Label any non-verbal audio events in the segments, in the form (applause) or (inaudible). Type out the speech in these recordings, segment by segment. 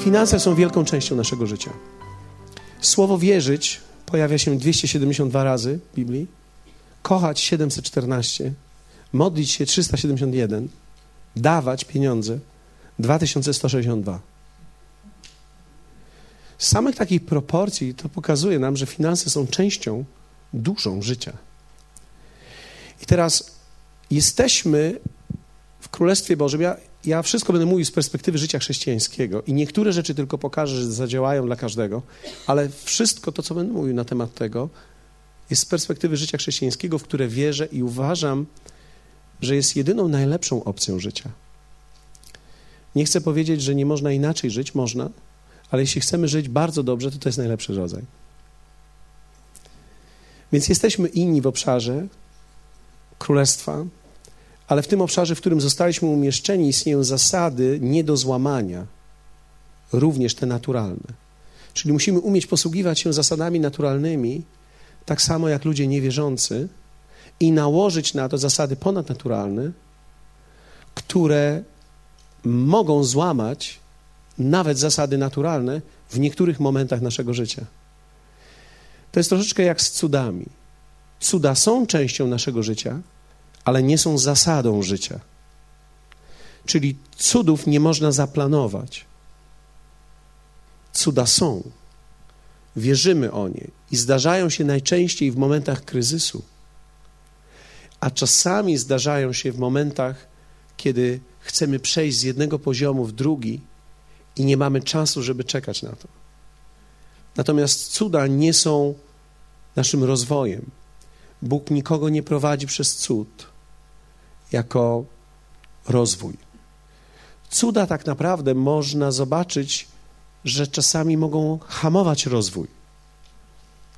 Finanse są wielką częścią naszego życia. Słowo wierzyć pojawia się 272 razy w Biblii, kochać 714, modlić się 371, dawać pieniądze 2162. Z samych takich proporcji to pokazuje nam, że finanse są częścią dużą życia. I teraz jesteśmy w Królestwie Bożym. Ja, ja wszystko będę mówił z perspektywy życia chrześcijańskiego i niektóre rzeczy tylko pokażę, że zadziałają dla każdego, ale wszystko to, co będę mówił na temat tego, jest z perspektywy życia chrześcijańskiego, w które wierzę i uważam, że jest jedyną najlepszą opcją życia. Nie chcę powiedzieć, że nie można inaczej żyć, można, ale jeśli chcemy żyć bardzo dobrze, to to jest najlepszy rodzaj. Więc jesteśmy inni w obszarze królestwa, ale w tym obszarze, w którym zostaliśmy umieszczeni, istnieją zasady nie do złamania, również te naturalne. Czyli musimy umieć posługiwać się zasadami naturalnymi, tak samo jak ludzie niewierzący, i nałożyć na to zasady ponadnaturalne, które mogą złamać nawet zasady naturalne w niektórych momentach naszego życia. To jest troszeczkę jak z cudami. Cuda są częścią naszego życia, ale nie są zasadą życia. Czyli cudów nie można zaplanować. Cuda są. Wierzymy o nie i zdarzają się najczęściej w momentach kryzysu, a czasami zdarzają się w momentach, kiedy chcemy przejść z jednego poziomu w drugi i nie mamy czasu, żeby czekać na to. Natomiast cuda nie są naszym rozwojem. Bóg nikogo nie prowadzi przez cud jako rozwój. Cuda tak naprawdę można zobaczyć, że czasami mogą hamować rozwój.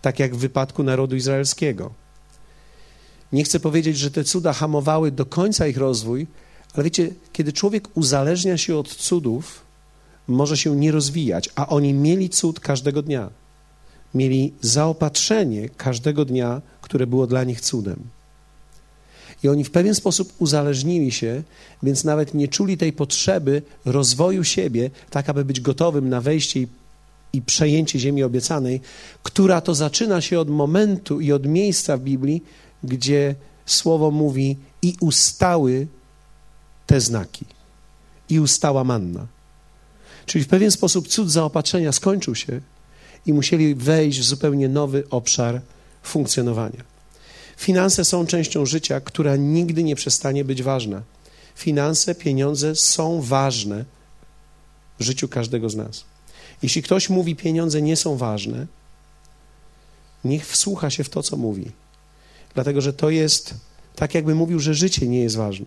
Tak jak w wypadku narodu izraelskiego. Nie chcę powiedzieć, że te cuda hamowały do końca ich rozwój, ale wiecie, kiedy człowiek uzależnia się od cudów, może się nie rozwijać, a oni mieli cud każdego dnia. Mieli zaopatrzenie każdego dnia, które było dla nich cudem. I oni w pewien sposób uzależnili się, więc nawet nie czuli tej potrzeby rozwoju siebie, tak aby być gotowym na wejście i, i przejęcie ziemi obiecanej, która to zaczyna się od momentu i od miejsca w Biblii, gdzie słowo mówi i ustały te znaki, i ustała manna. Czyli w pewien sposób cud zaopatrzenia skończył się i musieli wejść w zupełnie nowy obszar funkcjonowania. Finanse są częścią życia, która nigdy nie przestanie być ważna. Finanse, pieniądze są ważne w życiu każdego z nas. Jeśli ktoś mówi, pieniądze nie są ważne, niech wsłucha się w to, co mówi. Dlatego, że to jest tak, jakby mówił, że życie nie jest ważne.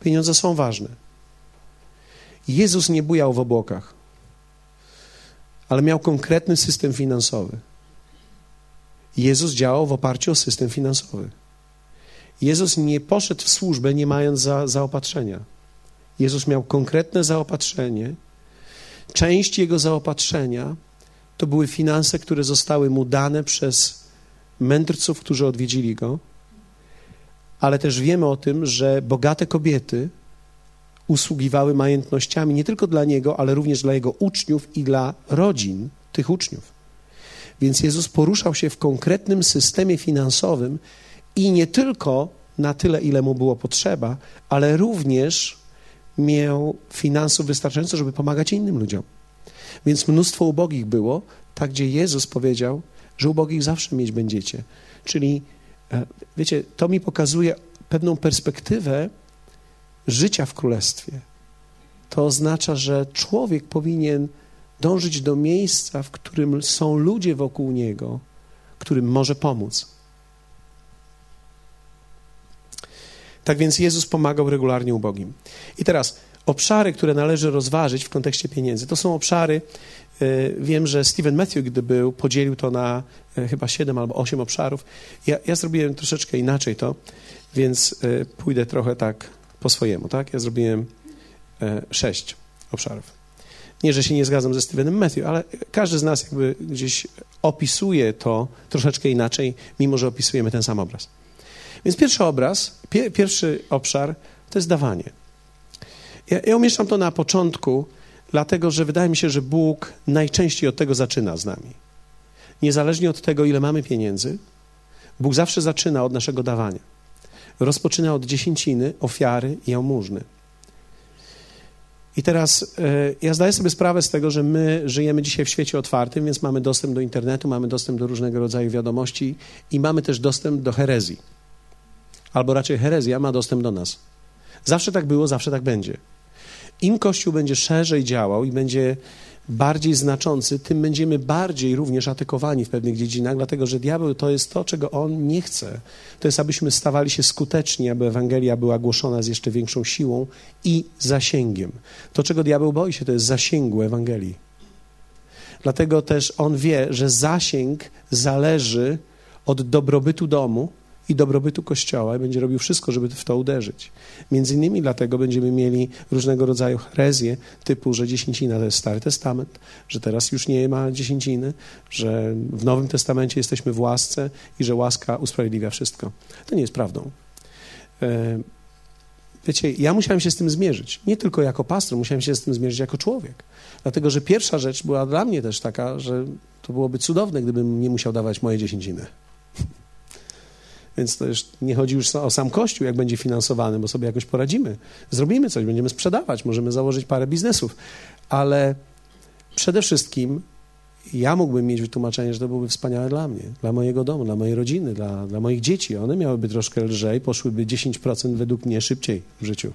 Pieniądze są ważne. Jezus nie bujał w obłokach, ale miał konkretny system finansowy. Jezus działał w oparciu o system finansowy. Jezus nie poszedł w służbę nie mając za, zaopatrzenia. Jezus miał konkretne zaopatrzenie. Część jego zaopatrzenia to były finanse, które zostały mu dane przez mędrców, którzy odwiedzili go. Ale też wiemy o tym, że bogate kobiety usługiwały majątnościami nie tylko dla niego, ale również dla jego uczniów i dla rodzin tych uczniów. Więc Jezus poruszał się w konkretnym systemie finansowym i nie tylko na tyle, ile mu było potrzeba, ale również miał finansów wystarczająco, żeby pomagać innym ludziom. Więc mnóstwo ubogich było, tak gdzie Jezus powiedział, że ubogich zawsze mieć będziecie. Czyli, e, wiecie, to mi pokazuje pewną perspektywę życia w królestwie. To oznacza, że człowiek powinien dążyć do miejsca, w którym są ludzie wokół niego, którym może pomóc. Tak więc Jezus pomagał regularnie ubogim. I teraz obszary, które należy rozważyć w kontekście pieniędzy, to są obszary, e, wiem, że Stephen Matthew, gdy był, podzielił to na e, chyba siedem albo osiem obszarów. Ja, ja zrobiłem troszeczkę inaczej to, więc e, pójdę trochę tak po swojemu, tak? Ja zrobiłem sześć obszarów. Nie, że się nie zgadzam ze Stevenem Matthew, ale każdy z nas jakby gdzieś opisuje to troszeczkę inaczej, mimo że opisujemy ten sam obraz. Więc pierwszy obraz, pie, pierwszy obszar to jest dawanie. Ja, ja umieszczam to na początku, Dlatego, że wydaje mi się, że Bóg najczęściej od tego zaczyna z nami. Niezależnie od tego, ile mamy pieniędzy, Bóg zawsze zaczyna od naszego dawania. Rozpoczyna od dziesięciny, ofiary i jałmużny. I teraz e, ja zdaję sobie sprawę z tego, że my żyjemy dzisiaj w świecie otwartym, więc mamy dostęp do internetu, mamy dostęp do różnego rodzaju wiadomości i mamy też dostęp do herezji. Albo raczej herezja ma dostęp do nas. Zawsze tak było, zawsze tak będzie. Im Kościół będzie szerzej działał i będzie bardziej znaczący, tym będziemy bardziej również atakowani w pewnych dziedzinach, dlatego że diabeł to jest to, czego on nie chce. To jest, abyśmy stawali się skuteczni, aby Ewangelia była głoszona z jeszcze większą siłą i zasięgiem. To, czego diabeł boi się, to jest zasięgu Ewangelii. Dlatego też on wie, że zasięg zależy od dobrobytu domu, i dobrobytu Kościoła i będzie robił wszystko, żeby w to uderzyć. Między innymi dlatego będziemy mieli różnego rodzaju herezje, typu, że dziesięcina to jest Stary Testament, że teraz już nie ma dziesięciny, że w Nowym Testamencie jesteśmy w łasce i że łaska usprawiedliwia wszystko. To nie jest prawdą. E, wiecie, ja musiałem się z tym zmierzyć. Nie tylko jako pastor, musiałem się z tym zmierzyć jako człowiek. Dlatego, że pierwsza rzecz była dla mnie też taka, że to byłoby cudowne, gdybym nie musiał dawać mojej dziesięciny. Więc to już nie chodzi już o sam Kościół, jak będzie finansowany, bo sobie jakoś poradzimy. Zrobimy coś, będziemy sprzedawać, możemy założyć parę biznesów, ale przede wszystkim ja mógłbym mieć wytłumaczenie, że to byłoby wspaniałe dla mnie, dla mojego domu, dla mojej rodziny, dla, dla moich dzieci. One miałyby troszkę lżej, poszłyby 10% według mnie szybciej w życiu.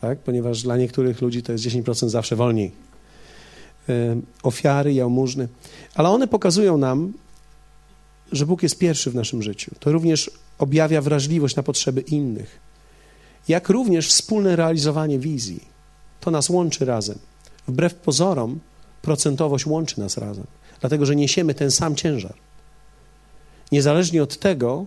Tak? Ponieważ dla niektórych ludzi to jest 10% zawsze wolniej. Ofiary, jałmużny. Ale one pokazują nam, że Bóg jest pierwszy w naszym życiu. To również objawia wrażliwość na potrzeby innych. Jak również wspólne realizowanie wizji. To nas łączy razem. Wbrew pozorom, procentowość łączy nas razem, dlatego że niesiemy ten sam ciężar. Niezależnie od tego,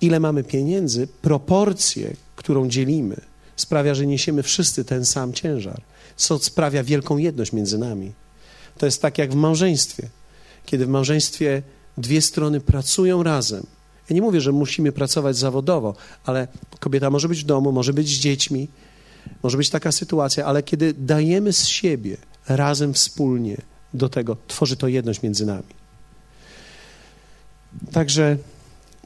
ile mamy pieniędzy, proporcje, którą dzielimy, sprawia, że niesiemy wszyscy ten sam ciężar, co sprawia wielką jedność między nami. To jest tak jak w małżeństwie. Kiedy w małżeństwie dwie strony pracują razem. Ja nie mówię, że musimy pracować zawodowo, ale kobieta może być w domu, może być z dziećmi, może być taka sytuacja, ale kiedy dajemy z siebie razem, wspólnie do tego, tworzy to jedność między nami. Także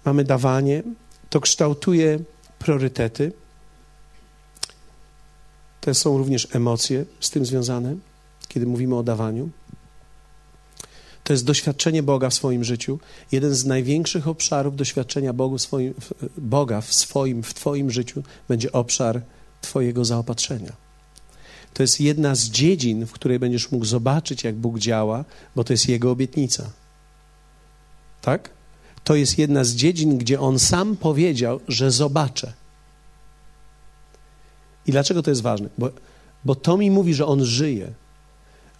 mamy dawanie, to kształtuje priorytety. To są również emocje z tym związane, kiedy mówimy o dawaniu. To jest doświadczenie Boga w swoim życiu. Jeden z największych obszarów doświadczenia Bogu swoim, Boga w swoim, w Twoim życiu będzie obszar Twojego zaopatrzenia. To jest jedna z dziedzin, w której będziesz mógł zobaczyć, jak Bóg działa, bo to jest Jego obietnica. Tak? To jest jedna z dziedzin, gdzie On sam powiedział, że zobaczę. I dlaczego to jest ważne? Bo, bo to mi mówi, że On żyje,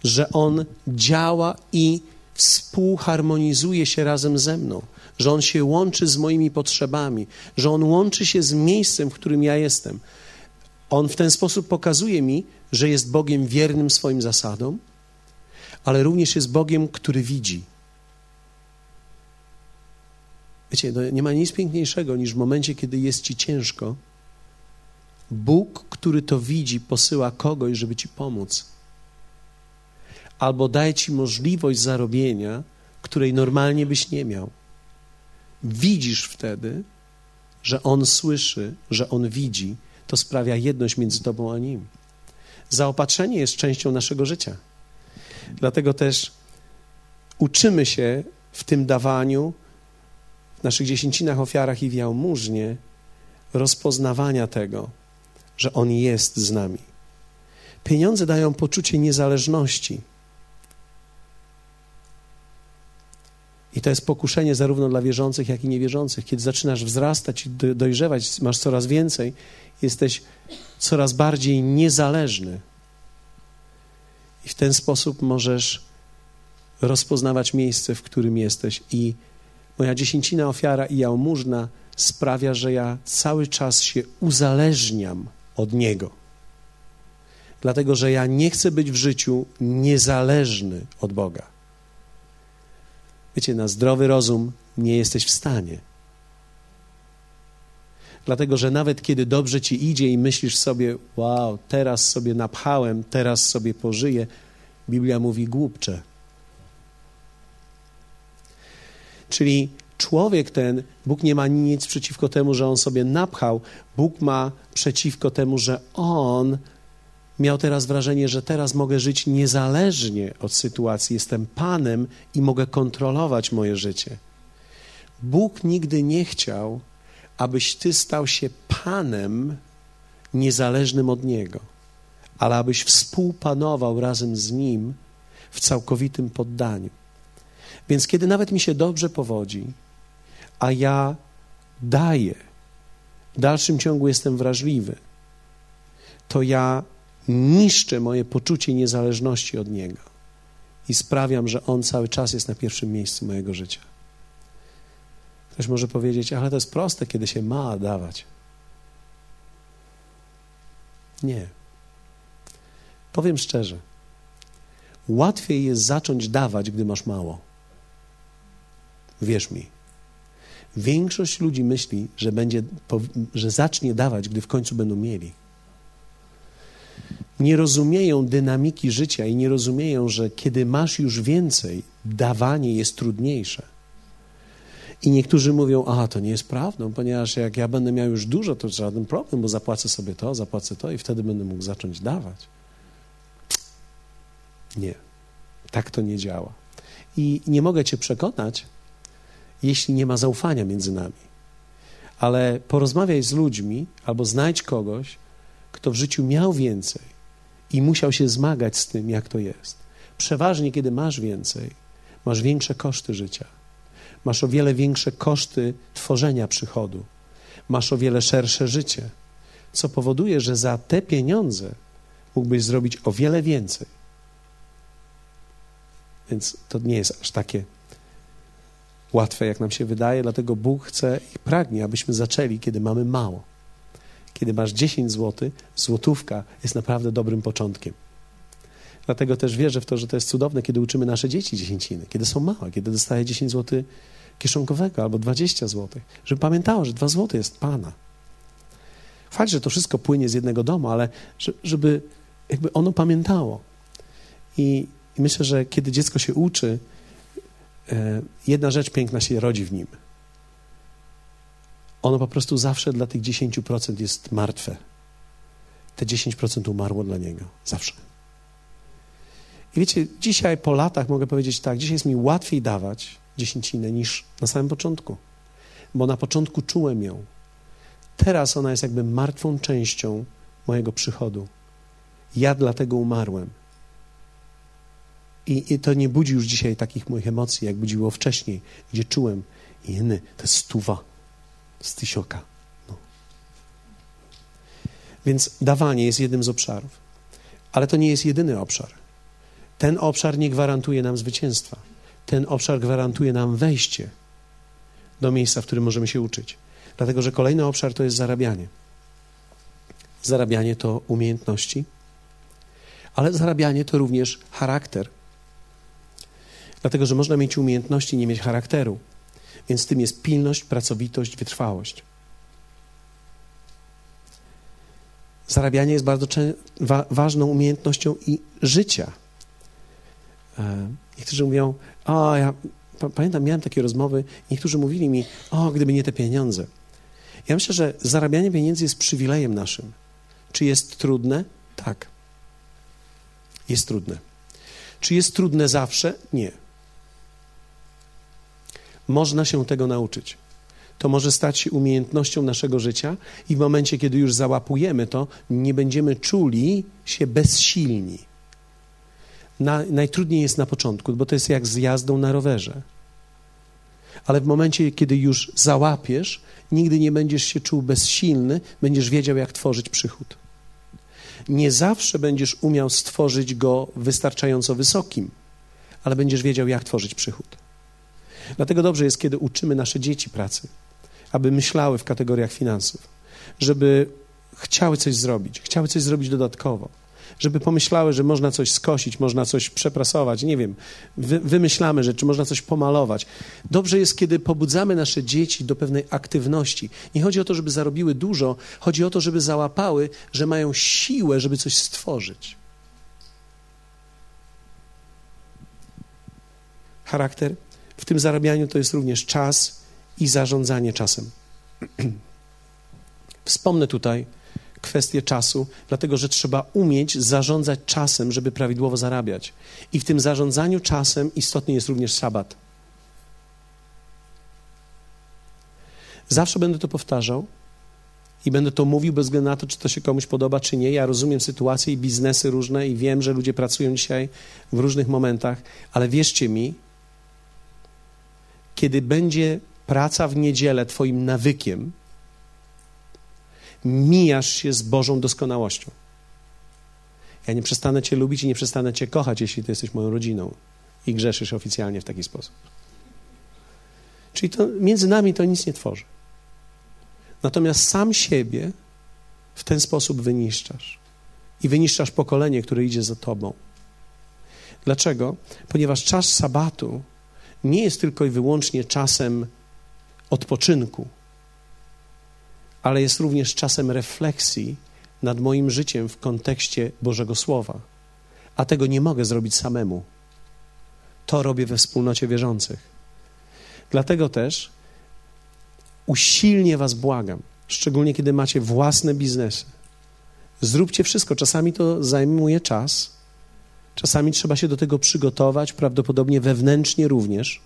że On działa i współharmonizuje się razem ze mną, że On się łączy z moimi potrzebami, że On łączy się z miejscem, w którym ja jestem. On w ten sposób pokazuje mi, że jest Bogiem wiernym swoim zasadom, ale również jest Bogiem, który widzi. Wiecie, no nie ma nic piękniejszego niż w momencie, kiedy jest ci ciężko. Bóg, który to widzi, posyła kogoś, żeby ci pomóc albo daje ci możliwość zarobienia, której normalnie byś nie miał. Widzisz wtedy, że On słyszy, że On widzi, to sprawia jedność między Tobą a Nim. Zaopatrzenie jest częścią naszego życia. Dlatego też uczymy się w tym dawaniu, w naszych dziesięcinach, ofiarach i w jałmużnie rozpoznawania tego, że On jest z nami. Pieniądze dają poczucie niezależności I to jest pokuszenie zarówno dla wierzących, jak i niewierzących. Kiedy zaczynasz wzrastać i dojrzewać, masz coraz więcej, jesteś coraz bardziej niezależny. I w ten sposób możesz rozpoznawać miejsce, w którym jesteś. I moja dziesięcina, ofiara i jałmużna sprawia, że ja cały czas się uzależniam od Niego. Dlatego, że ja nie chcę być w życiu niezależny od Boga. Wiecie, na zdrowy rozum nie jesteś w stanie. Dlatego, że nawet kiedy dobrze ci idzie i myślisz sobie, wow, teraz sobie napchałem, teraz sobie pożyję, Biblia mówi głupcze. Czyli człowiek ten, Bóg nie ma nic przeciwko temu, że on sobie napchał, Bóg ma przeciwko temu, że on miał teraz wrażenie, że teraz mogę żyć niezależnie od sytuacji, jestem Panem i mogę kontrolować moje życie. Bóg nigdy nie chciał, abyś ty stał się Panem niezależnym od Niego, ale abyś współpanował razem z Nim w całkowitym poddaniu. Więc kiedy nawet mi się dobrze powodzi, a ja daję, w dalszym ciągu jestem wrażliwy, to ja niszczę moje poczucie niezależności od Niego i sprawiam, że On cały czas jest na pierwszym miejscu mojego życia. Ktoś może powiedzieć, ale to jest proste, kiedy się ma dawać. Nie. Powiem szczerze, łatwiej jest zacząć dawać, gdy masz mało. Wierz mi. Większość ludzi myśli, że, będzie, że zacznie dawać, gdy w końcu będą mieli. Nie rozumieją dynamiki życia i nie rozumieją, że kiedy masz już więcej, dawanie jest trudniejsze. I niektórzy mówią, a to nie jest prawdą, ponieważ jak ja będę miał już dużo, to żaden problem, bo zapłacę sobie to, zapłacę to i wtedy będę mógł zacząć dawać. Nie, tak to nie działa. I nie mogę Cię przekonać, jeśli nie ma zaufania między nami. Ale porozmawiaj z ludźmi albo znajdź kogoś, kto w życiu miał więcej i musiał się zmagać z tym, jak to jest. Przeważnie, kiedy masz więcej, masz większe koszty życia masz o wiele większe koszty tworzenia przychodu, masz o wiele szersze życie, co powoduje, że za te pieniądze mógłbyś zrobić o wiele więcej. Więc to nie jest aż takie łatwe, jak nam się wydaje, dlatego Bóg chce i pragnie, abyśmy zaczęli, kiedy mamy mało. Kiedy masz 10 zł, złotówka jest naprawdę dobrym początkiem. Dlatego też wierzę w to, że to jest cudowne, kiedy uczymy nasze dzieci dziesięciny, kiedy są małe, kiedy dostaje 10 zł kieszonkowego albo 20 zł, żeby pamiętało, że 2 zł jest Pana. Fakt, że to wszystko płynie z jednego domu, ale żeby jakby ono pamiętało. I, i myślę, że kiedy dziecko się uczy, e, jedna rzecz piękna się rodzi w nim. Ono po prostu zawsze dla tych 10% jest martwe. Te 10% umarło dla niego. Zawsze. I wiecie, dzisiaj po latach mogę powiedzieć tak, dzisiaj jest mi łatwiej dawać dziesięcinę niż na samym początku, bo na początku czułem ją. Teraz ona jest jakby martwą częścią mojego przychodu. Ja dlatego umarłem. I, I, to nie budzi już dzisiaj takich moich emocji, jak budziło wcześniej, gdzie czułem, inny, to jest stuwa z tysioka. No. Więc dawanie jest jednym z obszarów. Ale to nie jest jedyny obszar. Ten obszar nie gwarantuje nam zwycięstwa. Ten obszar gwarantuje nam wejście do miejsca, w którym możemy się uczyć. Dlatego, że kolejny obszar to jest zarabianie. Zarabianie to umiejętności, ale zarabianie to również charakter. Dlatego, że można mieć umiejętności nie mieć charakteru. Więc tym jest pilność, pracowitość, wytrwałość. Zarabianie jest bardzo wa ważną umiejętnością i życia. E, niektórzy mówią, o, ja pamiętam, miałem takie rozmowy, niektórzy mówili mi, o, gdyby nie te pieniądze. Ja myślę, że zarabianie pieniędzy jest przywilejem naszym. Czy jest trudne? Tak. Jest trudne. Czy jest trudne zawsze? Nie. Można się tego nauczyć. To może stać się umiejętnością naszego życia i w momencie, kiedy już załapujemy to, nie będziemy czuli się bezsilni na, najtrudniej jest na początku, bo to jest jak z jazdą na rowerze. Ale w momencie, kiedy już załapiesz, nigdy nie będziesz się czuł bezsilny, będziesz wiedział, jak tworzyć przychód. Nie zawsze będziesz umiał stworzyć go wystarczająco wysokim, ale będziesz wiedział, jak tworzyć przychód. Dlatego dobrze jest, kiedy uczymy nasze dzieci pracy, aby myślały w kategoriach finansów, żeby chciały coś zrobić, chciały coś zrobić dodatkowo żeby pomyślały, że można coś skosić, można coś przeprasować, nie wiem, wy, wymyślamy rzeczy, można coś pomalować. Dobrze jest, kiedy pobudzamy nasze dzieci do pewnej aktywności. Nie chodzi o to, żeby zarobiły dużo, chodzi o to, żeby załapały, że mają siłę, żeby coś stworzyć. Charakter w tym zarabianiu to jest również czas i zarządzanie czasem. (clears throat) Wspomnę tutaj kwestię czasu, dlatego że trzeba umieć zarządzać czasem, żeby prawidłowo zarabiać. I w tym zarządzaniu czasem istotny jest również sabat. Zawsze będę to powtarzał i będę to mówił bez względu na to, czy to się komuś podoba, czy nie. Ja rozumiem sytuacje i biznesy różne i wiem, że ludzie pracują dzisiaj w różnych momentach, ale wierzcie mi, kiedy będzie praca w niedzielę Twoim nawykiem, mijasz się z Bożą doskonałością. Ja nie przestanę Cię lubić i nie przestanę Cię kochać, jeśli Ty jesteś moją rodziną i grzeszysz oficjalnie w taki sposób. Czyli to między nami to nic nie tworzy. Natomiast sam siebie w ten sposób wyniszczasz. I wyniszczasz pokolenie, które idzie za tobą. Dlaczego? Ponieważ czas sabatu nie jest tylko i wyłącznie czasem odpoczynku, ale jest również czasem refleksji nad moim życiem w kontekście Bożego Słowa. A tego nie mogę zrobić samemu. To robię we wspólnocie wierzących. Dlatego też usilnie Was błagam, szczególnie kiedy macie własne biznesy. Zróbcie wszystko. Czasami to zajmuje czas, czasami trzeba się do tego przygotować, prawdopodobnie wewnętrznie również,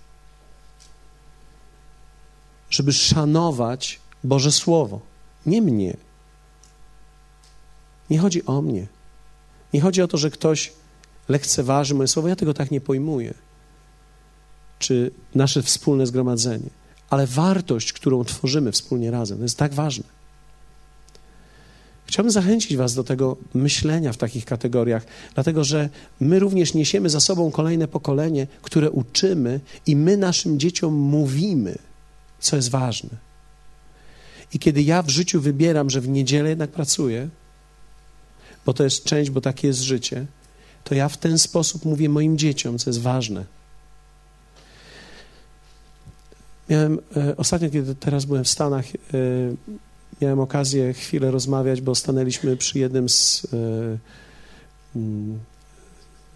żeby szanować Boże Słowo, nie mnie. Nie chodzi o mnie. Nie chodzi o to, że ktoś lekceważy moje słowo. Ja tego tak nie pojmuję. Czy nasze wspólne zgromadzenie. Ale wartość, którą tworzymy wspólnie razem, to jest tak ważne. Chciałbym zachęcić Was do tego myślenia w takich kategoriach, dlatego że my również niesiemy za sobą kolejne pokolenie, które uczymy i my naszym dzieciom mówimy, co jest ważne. I kiedy ja w życiu wybieram, że w niedzielę jednak pracuję, bo to jest część, bo takie jest życie, to ja w ten sposób mówię moim dzieciom, co jest ważne. Miałem e, ostatnio, kiedy teraz byłem w Stanach, e, miałem okazję chwilę rozmawiać, bo stanęliśmy przy jednym z, e, mm,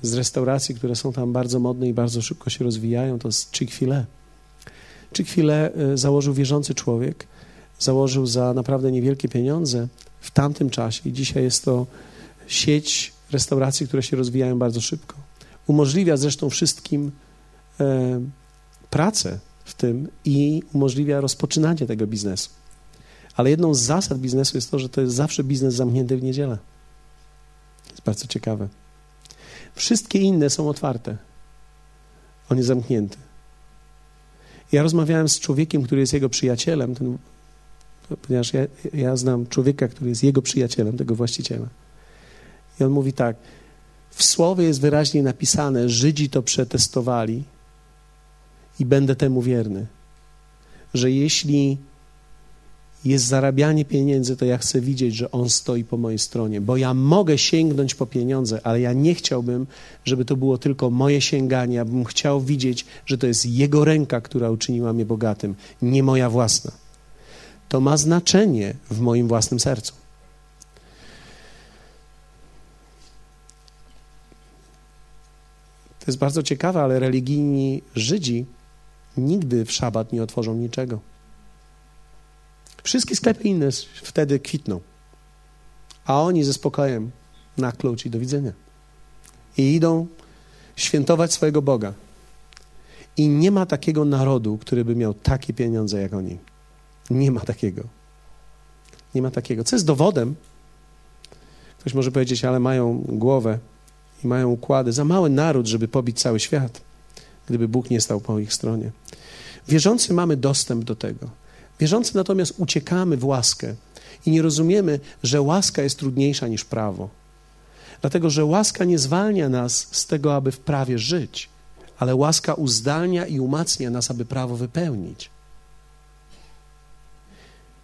z restauracji, które są tam bardzo modne i bardzo szybko się rozwijają. To jest Chick-fil-A. Chick-fil-A e, założył wierzący człowiek założył za naprawdę niewielkie pieniądze w tamtym czasie i dzisiaj jest to sieć restauracji, które się rozwijają bardzo szybko. Umożliwia zresztą wszystkim e, pracę w tym i umożliwia rozpoczynanie tego biznesu. Ale jedną z zasad biznesu jest to, że to jest zawsze biznes zamknięty w niedzielę. To jest bardzo ciekawe. Wszystkie inne są otwarte. On jest zamknięty. Ja rozmawiałem z człowiekiem, który jest jego przyjacielem. Ten ponieważ ja, ja znam człowieka, który jest jego przyjacielem, tego właściciela. I on mówi tak, w słowie jest wyraźnie napisane, Żydzi to przetestowali i będę temu wierny, że jeśli jest zarabianie pieniędzy, to ja chcę widzieć, że On stoi po mojej stronie, bo ja mogę sięgnąć po pieniądze, ale ja nie chciałbym, żeby to było tylko moje sięganie. Ja bym chciał widzieć, że to jest Jego ręka, która uczyniła mnie bogatym, nie moja własna to ma znaczenie w moim własnym sercu. To jest bardzo ciekawe, ale religijni Żydzi nigdy w szabat nie otworzą niczego. Wszystkie sklepy inne wtedy kwitną, a oni ze spokojem na klucz i do widzenia. I idą świętować swojego Boga. I nie ma takiego narodu, który by miał takie pieniądze jak oni. Nie ma takiego. Nie ma takiego. Co jest dowodem? Ktoś może powiedzieć, ale mają głowę i mają układy. Za mały naród, żeby pobić cały świat, gdyby Bóg nie stał po ich stronie. Wierzący mamy dostęp do tego. Wierzący natomiast uciekamy w łaskę i nie rozumiemy, że łaska jest trudniejsza niż prawo. Dlatego, że łaska nie zwalnia nas z tego, aby w prawie żyć, ale łaska uzdalnia i umacnia nas, aby prawo wypełnić.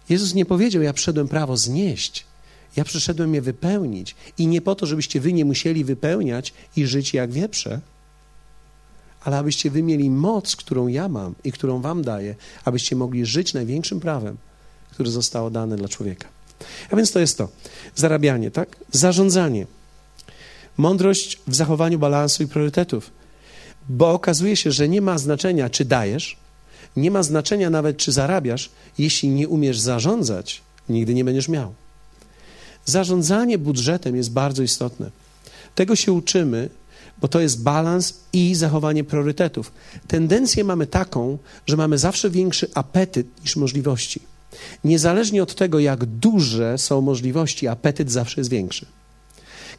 Jezus nie powiedział, ja przyszedłem prawo znieść. Ja przyszedłem je wypełnić i nie po to, żebyście wy nie musieli wypełniać i żyć jak wieprze, ale abyście wy mieli moc, którą ja mam i którą wam daję, abyście mogli żyć największym prawem, które zostało dane dla człowieka. A więc to jest to. Zarabianie, tak? Zarządzanie. Mądrość w zachowaniu balansu i priorytetów. Bo okazuje się, że nie ma znaczenia, czy dajesz, nie ma znaczenia nawet, czy zarabiasz, jeśli nie umiesz zarządzać, nigdy nie będziesz miał. Zarządzanie budżetem jest bardzo istotne. Tego się uczymy, bo to jest balans i zachowanie priorytetów. Tendencję mamy taką, że mamy zawsze większy apetyt niż możliwości. Niezależnie od tego, jak duże są możliwości, apetyt zawsze jest większy.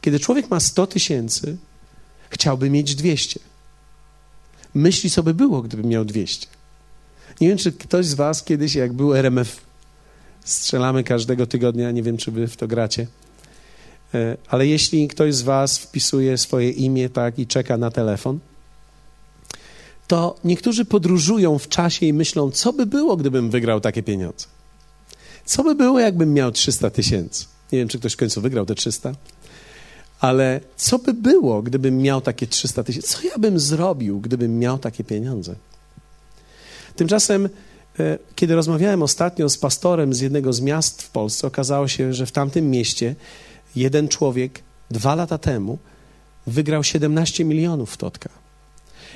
Kiedy człowiek ma 100 tysięcy, chciałby mieć 200. Myśli, by było, gdyby miał 200. Nie wiem, czy ktoś z Was kiedyś, jak był RMF, strzelamy każdego tygodnia, nie wiem, czy Wy w to gracie, ale jeśli ktoś z Was wpisuje swoje imię tak i czeka na telefon, to niektórzy podróżują w czasie i myślą, co by było, gdybym wygrał takie pieniądze. Co by było, jakbym miał 300 tysięcy? Nie wiem, czy ktoś w końcu wygrał te 300, ale co by było, gdybym miał takie 300 tysięcy? Co ja bym zrobił, gdybym miał takie pieniądze? Tymczasem, e, kiedy rozmawiałem ostatnio z pastorem z jednego z miast w Polsce, okazało się, że w tamtym mieście jeden człowiek dwa lata temu wygrał 17 milionów w Totka.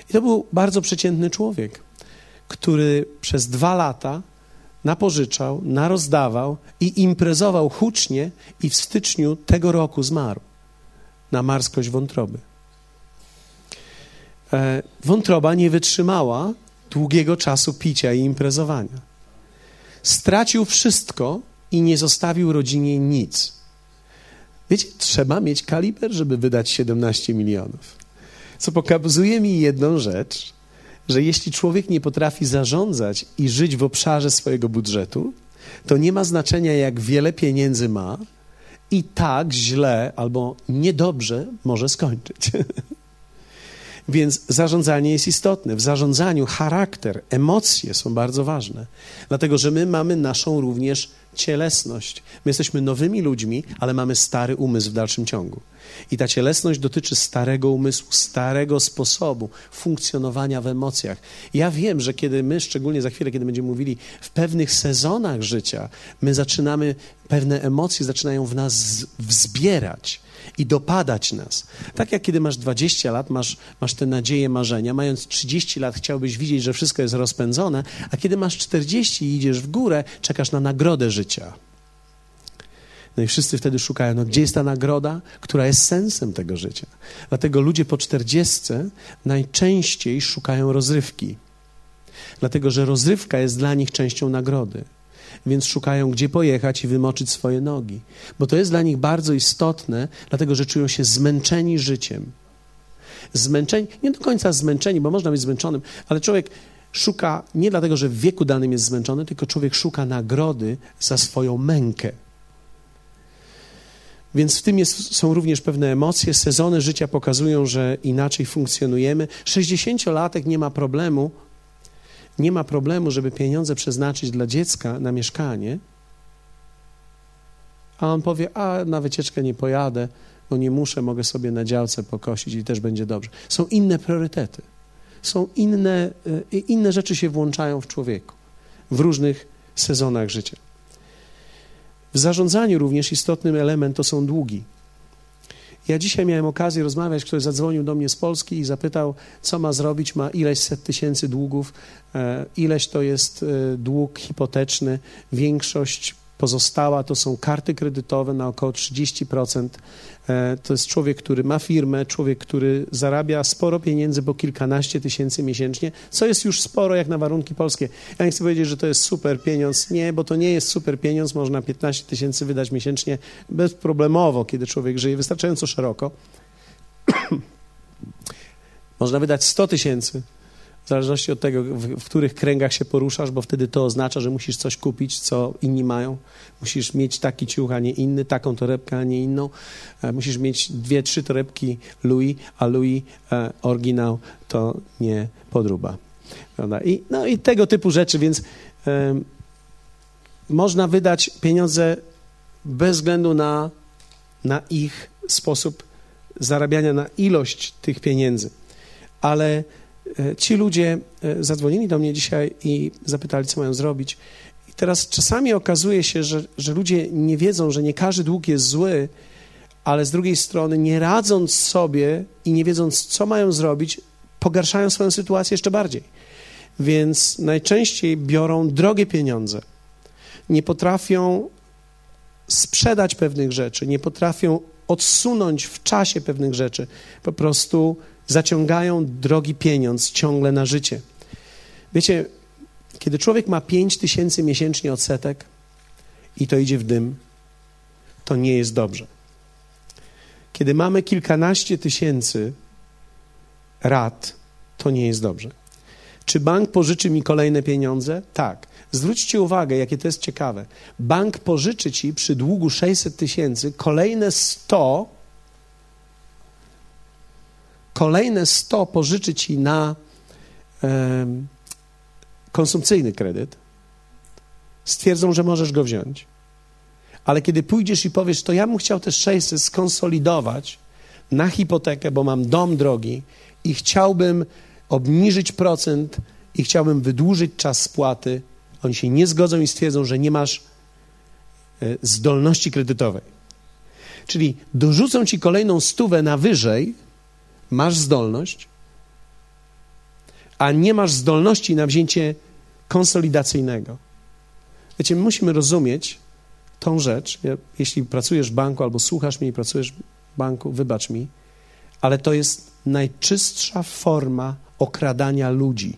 I to był bardzo przeciętny człowiek, który przez dwa lata napożyczał, narozdawał i imprezował hucznie i w styczniu tego roku zmarł na marskość wątroby. E, wątroba nie wytrzymała długiego czasu picia i imprezowania. Stracił wszystko i nie zostawił rodzinie nic. Wiecie, trzeba mieć kaliber, żeby wydać 17 milionów. Co pokazuje mi jedną rzecz, że jeśli człowiek nie potrafi zarządzać i żyć w obszarze swojego budżetu, to nie ma znaczenia, jak wiele pieniędzy ma, i tak źle albo niedobrze może skończyć. (laughs) Więc zarządzanie jest istotne. W zarządzaniu charakter, emocje są bardzo ważne, dlatego że my mamy naszą również cielesność. My jesteśmy nowymi ludźmi, ale mamy stary umysł w dalszym ciągu. I ta cielesność dotyczy starego umysłu, starego sposobu funkcjonowania w emocjach. Ja wiem, że kiedy my, szczególnie za chwilę, kiedy będziemy mówili w pewnych sezonach życia, my zaczynamy, pewne emocje zaczynają w nas wzbierać i dopadać nas. Tak jak kiedy masz 20 lat, masz, masz te nadzieje, marzenia, mając 30 lat chciałbyś widzieć, że wszystko jest rozpędzone, a kiedy masz 40 i idziesz w górę, czekasz na nagrodę życia. No i wszyscy wtedy szukają, no gdzie jest ta nagroda, która jest sensem tego życia. Dlatego ludzie po 40 najczęściej szukają rozrywki. Dlatego, że rozrywka jest dla nich częścią nagrody więc szukają, gdzie pojechać i wymoczyć swoje nogi. Bo to jest dla nich bardzo istotne, dlatego że czują się zmęczeni życiem. Zmęczeni, nie do końca zmęczeni, bo można być zmęczonym, ale człowiek szuka nie dlatego, że w wieku danym jest zmęczony, tylko człowiek szuka nagrody za swoją mękę. Więc w tym jest, są również pewne emocje. Sezony życia pokazują, że inaczej funkcjonujemy. 60-latek nie ma problemu nie ma problemu, żeby pieniądze przeznaczyć dla dziecka na mieszkanie, a on powie, a na wycieczkę nie pojadę, bo nie muszę, mogę sobie na działce pokosić i też będzie dobrze. Są inne priorytety. Są inne, y, inne rzeczy się włączają w człowieku w różnych sezonach życia. W zarządzaniu również istotnym element to są długi. Ja dzisiaj miałem okazję rozmawiać, ktoś zadzwonił do mnie z Polski i zapytał, co ma zrobić, ma ileś set tysięcy długów, e, ileś to jest e, dług hipoteczny, większość Pozostała to są karty kredytowe na około 30%. E, to jest człowiek, który ma firmę, człowiek, który zarabia sporo pieniędzy, po kilkanaście tysięcy miesięcznie, co jest już sporo jak na warunki polskie. Ja nie chcę powiedzieć, że to jest super pieniądz. Nie, bo to nie jest super pieniądz. Można 15 tysięcy wydać miesięcznie bezproblemowo, kiedy człowiek żyje wystarczająco szeroko. (coughs) Można wydać 100 tysięcy w zależności od tego, w, w, których kręgach się poruszasz, bo wtedy to oznacza, że musisz coś kupić, co inni mają. Musisz mieć taki ciuch, a nie inny, taką torebkę, a nie inną. E, musisz mieć dwie, trzy torebki Louis, a Louis e, oryginał to nie podruba. Prawda? I, no i tego typu rzeczy, więc e, można wydać pieniądze bez względu na, na ich sposób zarabiania, na ilość tych pieniędzy. Ale ci ludzie e, zadzwonili do mnie dzisiaj i zapytali, co mają zrobić. I teraz czasami okazuje się, że, że ludzie nie wiedzą, że nie każdy dług jest zły, ale z drugiej strony, nie radząc sobie i nie wiedząc, co mają zrobić, pogarszają swoją sytuację jeszcze bardziej. Więc najczęściej biorą drogie pieniądze. Nie potrafią sprzedać pewnych rzeczy, nie potrafią odsunąć w czasie pewnych rzeczy. Po prostu zaciągają drogi pieniądz ciągle na życie. Wiecie, kiedy człowiek ma 5 tysięcy miesięcznie odsetek i to idzie w dym, to nie jest dobrze. Kiedy mamy kilkanaście tysięcy rat, to nie jest dobrze. Czy bank pożyczy mi kolejne pieniądze? Tak. Zwróćcie uwagę, jakie to jest ciekawe. Bank pożyczy ci przy długu 600 tysięcy kolejne 100, kolejne 100 pożyczy ci na um, konsumpcyjny kredyt. Stwierdzą, że możesz go wziąć. Ale kiedy pójdziesz i powiesz, to ja bym chciał te 600 skonsolidować na hipotekę, bo mam dom drogi i chciałbym obniżyć procent i chciałbym wydłużyć czas spłaty, oni się nie zgodzą i stwierdzą, że nie masz e, zdolności kredytowej. Czyli dorzucą ci kolejną stówę na wyżej, masz zdolność, a nie masz zdolności na wzięcie konsolidacyjnego. Wiecie, my musimy rozumieć tą rzecz. Jeśli pracujesz w banku albo słuchasz mnie i pracujesz w banku, wybacz mi, ale to jest najczystsza forma okradania ludzi.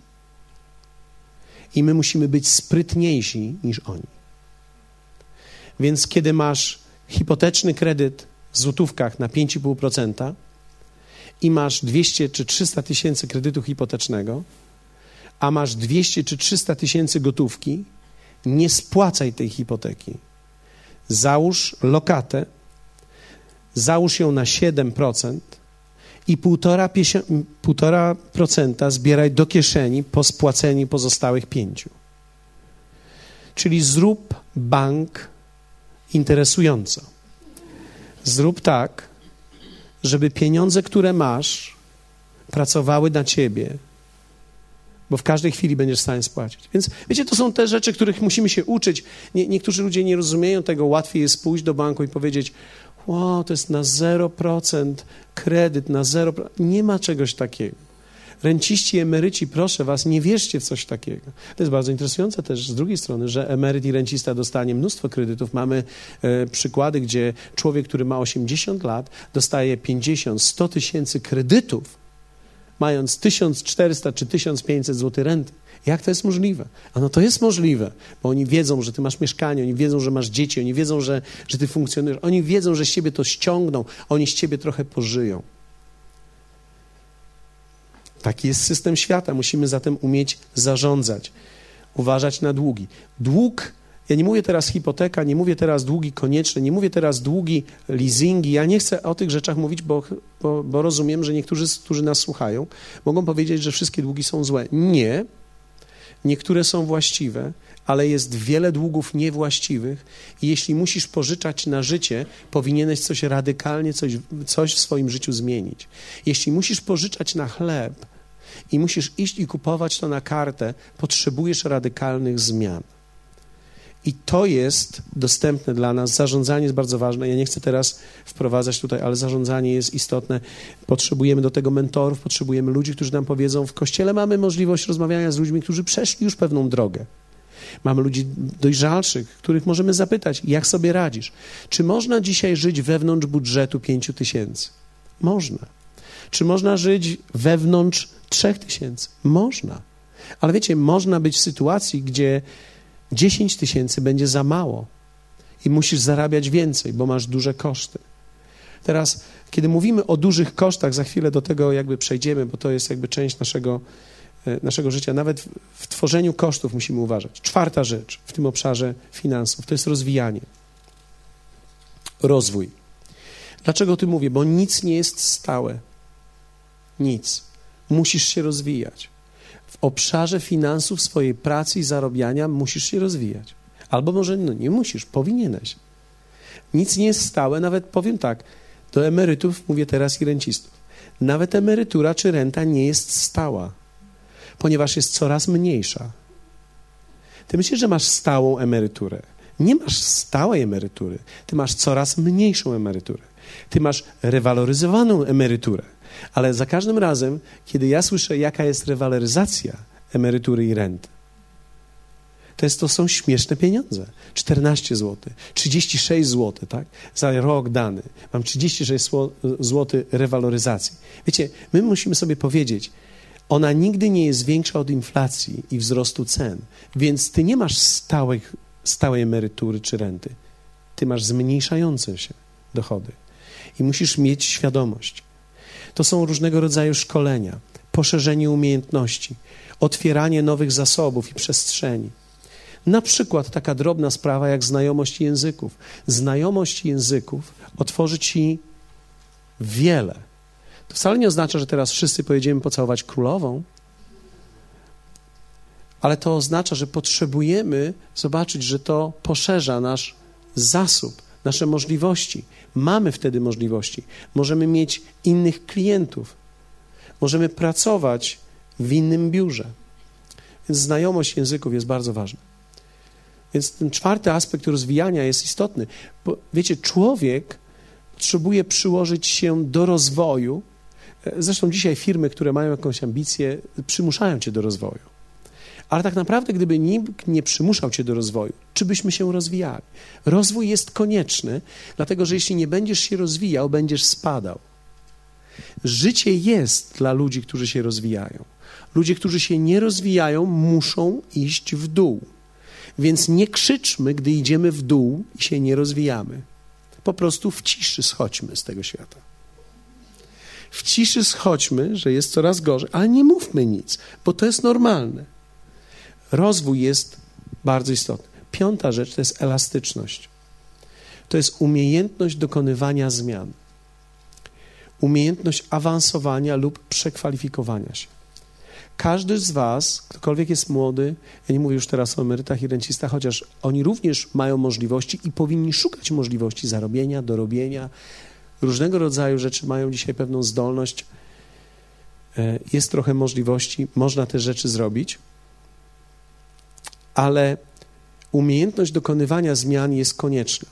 I my musimy być sprytniejsi niż oni. Więc kiedy masz hipoteczny kredyt w złotówkach na 5,5% i masz 200 czy 300 tysięcy kredytu hipotecznego, a masz 200 czy 300 tysięcy gotówki, nie spłacaj tej hipoteki. Załóż lokatę, załóż ją na 7%, i 1,5% zbieraj do kieszeni po spłaceniu pozostałych pięciu. Czyli zrób bank interesująco. Zrób tak, żeby pieniądze, które masz, pracowały na ciebie, bo w każdej chwili będziesz w stanie spłacić. Więc wiecie, to są te rzeczy, których musimy się uczyć. Nie, niektórzy ludzie nie rozumieją tego. Łatwiej jest pójść do banku i powiedzieć: Wow, to jest na 0% kredyt, na 0%. Nie ma czegoś takiego. Renciści, emeryci, proszę was, nie wierzcie w coś takiego. To jest bardzo interesujące też z drugiej strony, że emeryt i rencista dostanie mnóstwo kredytów. Mamy e, przykłady, gdzie człowiek, który ma 80 lat, dostaje 50, 100 tysięcy kredytów, mając 1400 czy 1500 zł renty. Jak to jest możliwe? A no to jest możliwe, bo oni wiedzą, że ty masz mieszkanie, oni wiedzą, że masz dzieci, oni wiedzą, że, że ty funkcjonujesz, oni wiedzą, że z ciebie to ściągną, oni z ciebie trochę pożyją. Taki jest system świata. Musimy zatem umieć zarządzać, uważać na długi. Dług, ja nie mówię teraz hipoteka, nie mówię teraz długi konieczne, nie mówię teraz długi leasingi. Ja nie chcę o tych rzeczach mówić, bo, bo, bo rozumiem, że niektórzy, którzy nas słuchają, mogą powiedzieć, że wszystkie długi są złe. Nie, Niektóre są właściwe, ale jest wiele długów niewłaściwych i jeśli musisz pożyczać na życie, powinieneś coś radykalnie, coś, coś w swoim życiu zmienić. Jeśli musisz pożyczać na chleb i musisz iść i kupować to na kartę, potrzebujesz radykalnych zmian. I to jest dostępne dla nas. Zarządzanie jest bardzo ważne. Ja nie chcę teraz wprowadzać tutaj, ale zarządzanie jest istotne. Potrzebujemy do tego mentorów, potrzebujemy ludzi, którzy nam powiedzą. W kościele mamy możliwość rozmawiania z ludźmi, którzy przeszli już pewną drogę. Mamy ludzi dojrzalszych, których możemy zapytać, jak sobie radzisz. Czy można dzisiaj żyć wewnątrz budżetu pięciu tysięcy? Można. Czy można żyć wewnątrz trzech tysięcy? Można. Ale wiecie, można być w sytuacji, gdzie 10 tysięcy będzie za mało i musisz zarabiać więcej, bo masz duże koszty. Teraz, kiedy mówimy o dużych kosztach, za chwilę do tego jakby przejdziemy, bo to jest jakby część naszego, e, naszego życia. Nawet w, tworzeniu kosztów musimy uważać. Czwarta rzecz w tym obszarze finansów to jest rozwijanie. Rozwój. Dlaczego o tym mówię? Bo nic nie jest stałe. Nic. Musisz się rozwijać w obszarze finansów swojej pracy i zarabiania musisz się rozwijać. Albo może no, nie musisz, powinieneś. Nic nie jest stałe, nawet powiem tak, do emerytów mówię teraz i rencistów. Nawet emerytura czy renta nie jest stała, ponieważ jest coraz mniejsza. Ty myślisz, że masz stałą emeryturę. Nie masz stałej emerytury. Ty masz coraz mniejszą emeryturę. Ty masz rewaloryzowaną emeryturę. Ale za każdym razem, kiedy ja słyszę, jaka jest rewaloryzacja emerytury i renty, to, jest, to są śmieszne pieniądze. 14 zł, 36 zł, tak? Za rok dany. Mam 36 zł rewaloryzacji. Wiecie, my musimy sobie powiedzieć, ona nigdy nie jest większa od inflacji i wzrostu cen, więc ty nie masz stałych, stałej emerytury czy renty. Ty masz zmniejszające się dochody. I musisz mieć świadomość. To są różnego rodzaju szkolenia, poszerzenie umiejętności, otwieranie nowych zasobów i przestrzeni. Na przykład taka drobna sprawa jak znajomość języków. Znajomość języków otworzy ci wiele. To wcale nie oznacza, że teraz wszyscy pojedziemy pocałować królową, ale to oznacza, że potrzebujemy zobaczyć, że to poszerza nasz zasób, nasze możliwości. Mamy wtedy możliwości. Możemy mieć innych klientów. Możemy pracować w innym biurze. Więc znajomość języków jest bardzo ważna. Więc ten czwarty aspekt rozwijania jest istotny, bo wiecie, człowiek potrzebuje przyłożyć się do rozwoju. Zresztą dzisiaj firmy, które mają jakąś ambicję, przymuszają cię do rozwoju. Ale tak naprawdę, gdyby nikt nie przymuszał cię do rozwoju, czy byśmy się rozwijali? Rozwój jest konieczny, dlatego że jeśli nie będziesz się rozwijał, będziesz spadał. Życie jest dla ludzi, którzy się rozwijają. Ludzie, którzy się nie rozwijają, muszą iść w dół. Więc nie krzyczmy, gdy idziemy w dół i się nie rozwijamy. Po prostu w ciszy schodźmy z tego świata. W ciszy schodźmy, że jest coraz gorzej, ale nie mówmy nic, bo to jest normalne. Rozwój jest bardzo istotny. Piąta rzecz to jest elastyczność. To jest umiejętność dokonywania zmian. Umiejętność awansowania lub przekwalifikowania się. Każdy z Was, ktokolwiek jest młody, ja nie mówię już teraz o emerytach i rencistach, chociaż oni również mają możliwości i powinni szukać możliwości zarobienia, dorobienia, różnego rodzaju rzeczy mają dzisiaj pewną zdolność. E, jest trochę możliwości, można te rzeczy zrobić, ale umiejętność dokonywania zmian jest konieczna.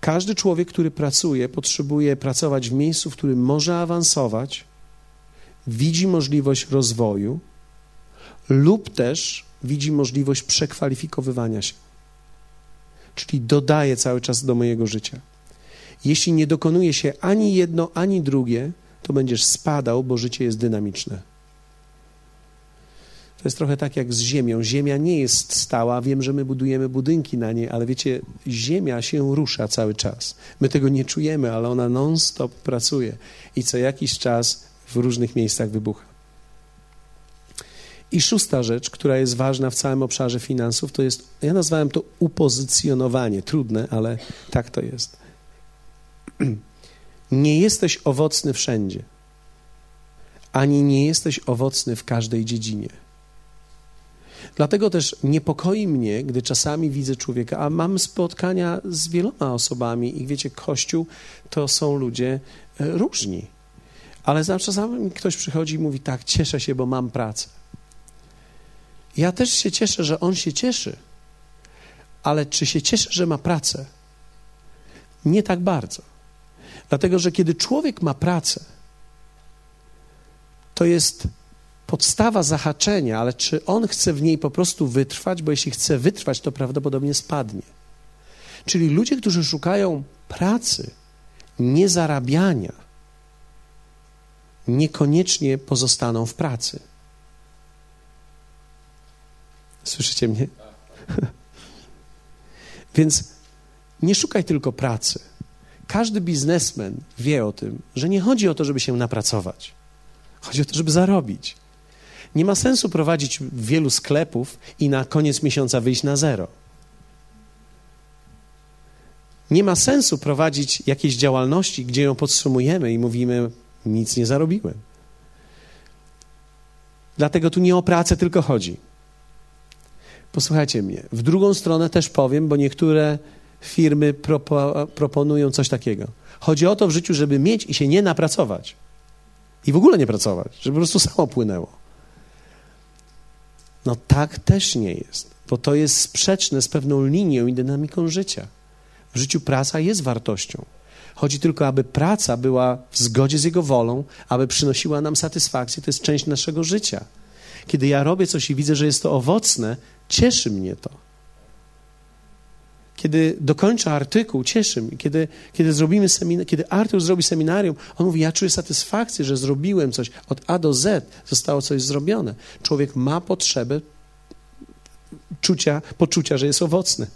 Każdy człowiek, który pracuje, potrzebuje pracować w miejscu, w którym może awansować, widzi możliwość rozwoju lub też widzi możliwość przekwalifikowywania się. Czyli dodaje cały czas do mojego życia. Jeśli nie dokonuje się ani jedno, ani drugie, to będziesz spadał, bo życie jest dynamiczne. To jest trochę tak jak z ziemią. Ziemia nie jest stała. Wiem, że my budujemy budynki na niej, ale wiecie, ziemia się rusza cały czas. My tego nie czujemy, ale ona non-stop pracuje i co jakiś czas w różnych miejscach wybucha. I szósta rzecz, która jest ważna w całym obszarze finansów, to jest, ja nazwałem to upozycjonowanie. Trudne, ale tak to jest. (clears throat) Nie jesteś owocny wszędzie, ani nie jesteś owocny w każdej dziedzinie. Dlatego też niepokoi mnie, gdy czasami widzę człowieka, a mam spotkania z wieloma osobami i wiecie, Kościół to są ludzie e, różni. Ale czasami ktoś przychodzi i mówi: Tak, cieszę się, bo mam pracę. Ja też się cieszę, że on się cieszy, ale czy się cieszy, że ma pracę? Nie tak bardzo. Dlatego, że kiedy człowiek ma pracę, to jest podstawa zahaczenia, ale czy on chce w niej po prostu wytrwać, bo jeśli chce wytrwać, to prawdopodobnie spadnie. Czyli ludzie, którzy szukają pracy, nie zarabiania, niekoniecznie pozostaną w pracy. Słyszycie mnie? (laughs) Więc nie szukaj tylko pracy. Każdy biznesmen wie o tym, że nie chodzi o to, żeby się napracować. Chodzi o to, żeby zarobić. Nie ma sensu prowadzić wielu sklepów i na koniec miesiąca wyjść na zero. Nie ma sensu prowadzić jakiejś działalności, gdzie ją podsumujemy i mówimy, nic nie zarobiłem. Dlatego tu nie o pracę tylko chodzi. Posłuchajcie mnie. W drugą stronę też powiem, bo niektóre firmy propo, proponują coś takiego. Chodzi o to w życiu, żeby mieć i się nie napracować. I w ogóle nie pracować, żeby po prostu samo płynęło. No tak też nie jest, bo to jest sprzeczne z pewną linią i dynamiką życia. W życiu praca jest wartością. Chodzi tylko, aby praca była w zgodzie z Jego wolą, aby przynosiła nam satysfakcję. To jest część naszego życia. Kiedy ja robię coś i widzę, że jest to owocne, cieszy mnie to. Kiedy dokończę artykuł, cieszy mnie. Kiedy, kiedy, zrobimy semina- kiedy Artur zrobi seminarium, on mówi, ja czuję satysfakcję, że zrobiłem coś. Od A do Z zostało coś zrobione. Człowiek ma potrzebę czucia, poczucia, że jest owocny.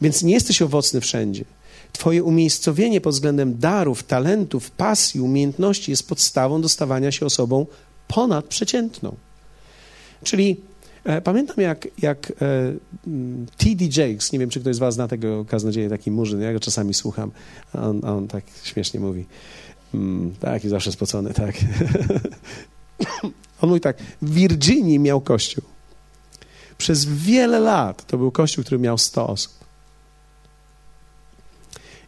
Więc nie jesteś owocny wszędzie. Twoje umiejscowienie pod względem darów, talentów, pasji, umiejętności jest podstawą do stawania się osobą ponadprzeciętną. Czyli pamiętam, jak, jak e, T.D. Jakes, nie wiem, czy ktoś z Was zna tego kaznodzieja, taki murzyn, ja go czasami słucham, a on, on tak śmiesznie mówi. Mm, tak, i zawsze spocony, tak. (coughs) on mówi tak, w Virginii miał kościół. Przez wiele lat to był kościół, który miał 100 osób.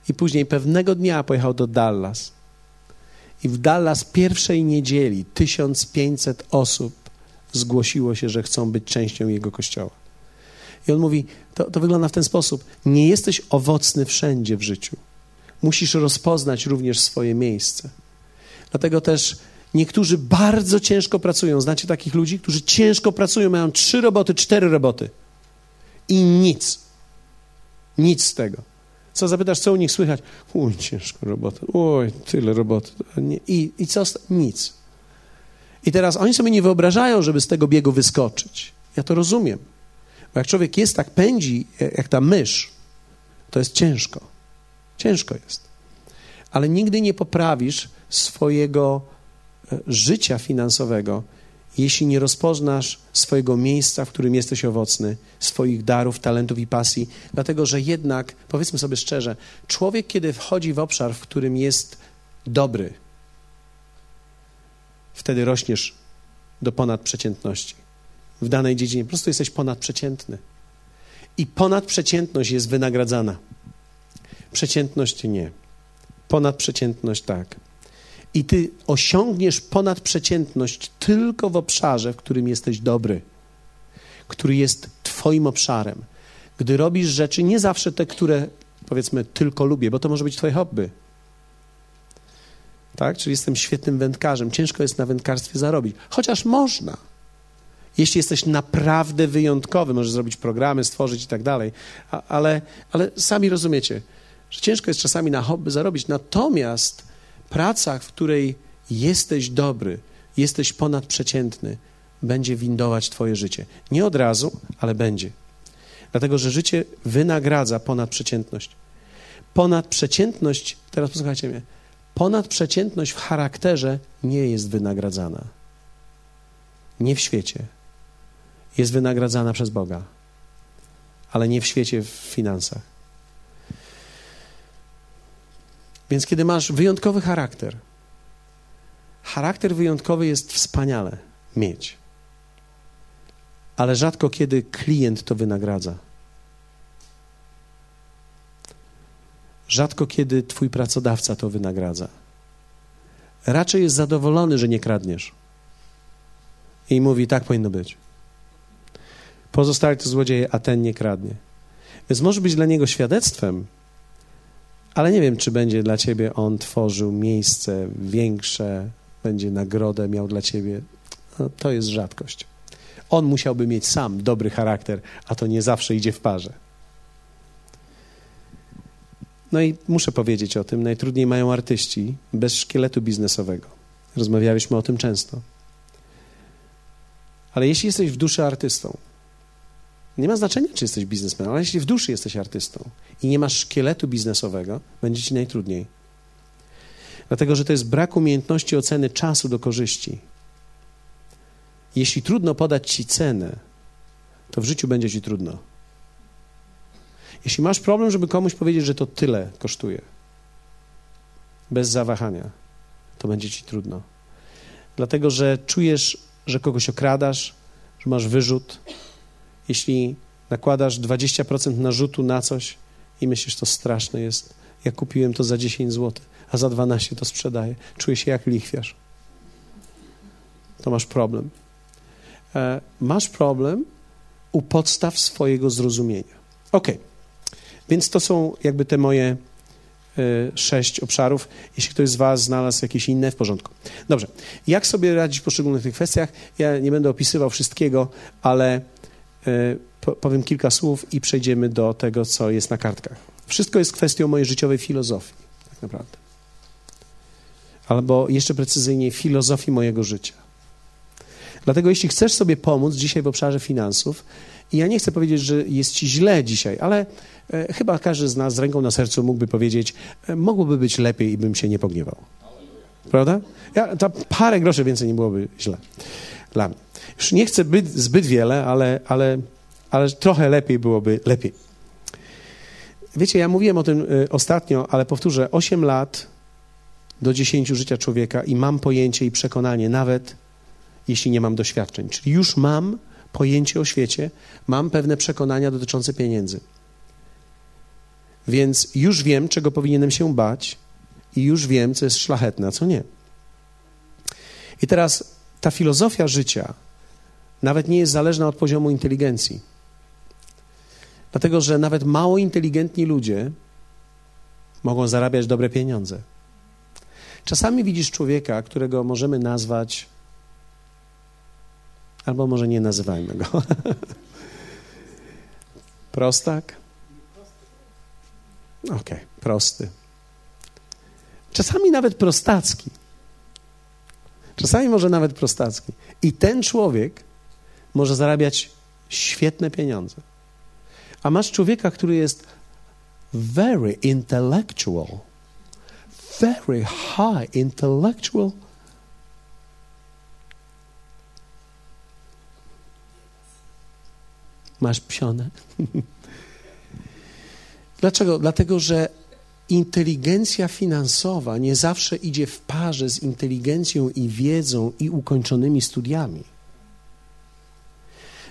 I później pewnego dnia pojechał do Dallas. I w Dallas pierwszej niedzieli 1500 osób zgłosiło się, że chcą być częścią jego kościoła. I on mówi: to, to wygląda w ten sposób. Nie jesteś owocny wszędzie w życiu. Musisz rozpoznać również swoje miejsce. Dlatego też niektórzy bardzo ciężko pracują. Znacie takich ludzi, którzy ciężko pracują, mają trzy roboty, cztery roboty i nic. Nic z tego. Co zapytasz, co u nich słychać? Uj, ciężko robota. Oj, tyle roboty. I, i co? Nic. I teraz oni sobie nie wyobrażają, żeby z tego biegu wyskoczyć. Ja to rozumiem. Bo jak człowiek jest tak pędzi, jak ta mysz, to jest ciężko. Ciężko jest. Ale nigdy nie poprawisz swojego e, życia finansowego, jeśli nie rozpoznasz swojego miejsca, w którym jesteś owocny, swoich darów, talentów i pasji, dlatego że jednak, powiedzmy sobie szczerze, człowiek, kiedy wchodzi w obszar, w którym jest dobry, wtedy rośniesz do ponadprzeciętności. W danej dziedzinie po prostu jesteś ponadprzeciętny. I ponadprzeciętność jest wynagradzana. Przeciętność nie. Ponadprzeciętność tak. I ty osiągniesz ponadprzeciętność tylko w obszarze, w którym jesteś dobry, który jest Twoim obszarem. Gdy robisz rzeczy, nie zawsze te, które powiedzmy tylko lubię, bo to może być Twoje hobby. Tak? Czyli jestem świetnym wędkarzem. Ciężko jest na wędkarstwie zarobić, chociaż można. Jeśli jesteś naprawdę wyjątkowy, możesz zrobić programy, stworzyć i tak dalej, ale, ale sami rozumiecie, że ciężko jest czasami na hobby zarobić. Natomiast praca, w której jesteś dobry, jesteś ponadprzeciętny, będzie windować Twoje życie. Nie od razu, ale będzie. Dlatego, że życie wynagradza ponadprzeciętność. Ponadprzeciętność, teraz posłuchajcie mnie, ponadprzeciętność w charakterze nie jest wynagradzana. Nie w świecie. Jest wynagradzana przez Boga, ale nie w świecie, w finansach. Więc kiedy masz wyjątkowy charakter, charakter wyjątkowy jest wspaniale mieć, ale rzadko kiedy klient to wynagradza. Rzadko kiedy twój pracodawca to wynagradza. Raczej jest zadowolony, że nie kradniesz. I mówi, tak powinno być. Pozostali to złodzieje, a ten nie kradnie. Więc może być dla niego świadectwem, ale nie wiem, czy będzie dla ciebie on tworzył miejsce większe, będzie nagrodę miał dla ciebie. No, to jest rzadkość. On musiałby mieć sam dobry charakter, a to nie zawsze idzie w parze. No i muszę powiedzieć o tym, najtrudniej mają artyści bez szkieletu biznesowego. Rozmawialiśmy o tym często. Ale jeśli jesteś w duszy artystą, nie ma znaczenia, czy jesteś biznesmenem, ale jeśli w duszy jesteś artystą i nie masz szkieletu biznesowego, będzie ci najtrudniej. Dlatego, że to jest brak umiejętności oceny czasu do korzyści. Jeśli trudno podać ci cenę, to w życiu będzie ci trudno. Jeśli masz problem, żeby komuś powiedzieć, że to tyle kosztuje, bez zawahania, to będzie ci trudno. Dlatego, że czujesz, że kogoś okradasz, że masz wyrzut. Jeśli nakładasz 20% narzutu na coś i myślisz, to straszne jest. Ja kupiłem to za 10 zł, a za 12 to sprzedaję. Czuję się jak lichwiarz. To masz problem. E, masz problem u podstaw swojego zrozumienia. Ok, więc to są jakby te moje y, sześć obszarów. Jeśli ktoś z Was znalazł jakieś inne, w porządku. Dobrze, jak sobie radzić w poszczególnych tych kwestiach? Ja nie będę opisywał wszystkiego, ale y, powiem kilka słów i przejdziemy do tego, co jest na kartkach. Wszystko jest kwestią mojej życiowej filozofii, tak naprawdę. Albo jeszcze precyzyjniej, filozofii mojego życia. Dlatego, jeśli chcesz sobie pomóc dzisiaj w obszarze finansów, i ja nie chcę powiedzieć, że jest ci źle dzisiaj, ale e, chyba każdy z nas z ręką na sercu mógłby powiedzieć, e, mogłoby być lepiej i bym się nie pogniewał. Prawda? Ja, to parę groszy więcej nie byłoby źle dla mnie. Już nie chcę zbyt wiele, ale, ale, ale trochę lepiej byłoby lepiej. Wiecie, ja mówiłem o tym y, ostatnio, ale powtórzę, 8 lat do 10 życia człowieka i mam pojęcie i przekonanie, nawet jeśli nie mam doświadczeń. Czyli już mam pojęcie o świecie, mam pewne przekonania dotyczące pieniędzy. Więc już wiem, czego powinienem się bać, i już wiem, co jest szlachetne, a co nie. I teraz ta filozofia życia nawet nie jest zależna od poziomu inteligencji. Dlatego, że nawet mało inteligentni ludzie mogą zarabiać dobre pieniądze. Czasami widzisz człowieka, którego możemy nazwać Albo może nie nazywajmy go. (laughs) Prostak? Okej, okay, prosty. Czasami nawet prostacki. Czasami może nawet prostacki. I ten człowiek może zarabiać świetne pieniądze. A masz człowieka, który jest very intellectual, very high intellectual Masz psionę. Dlaczego? Dlatego, że inteligencja finansowa nie zawsze idzie w parze z inteligencją i wiedzą i ukończonymi studiami.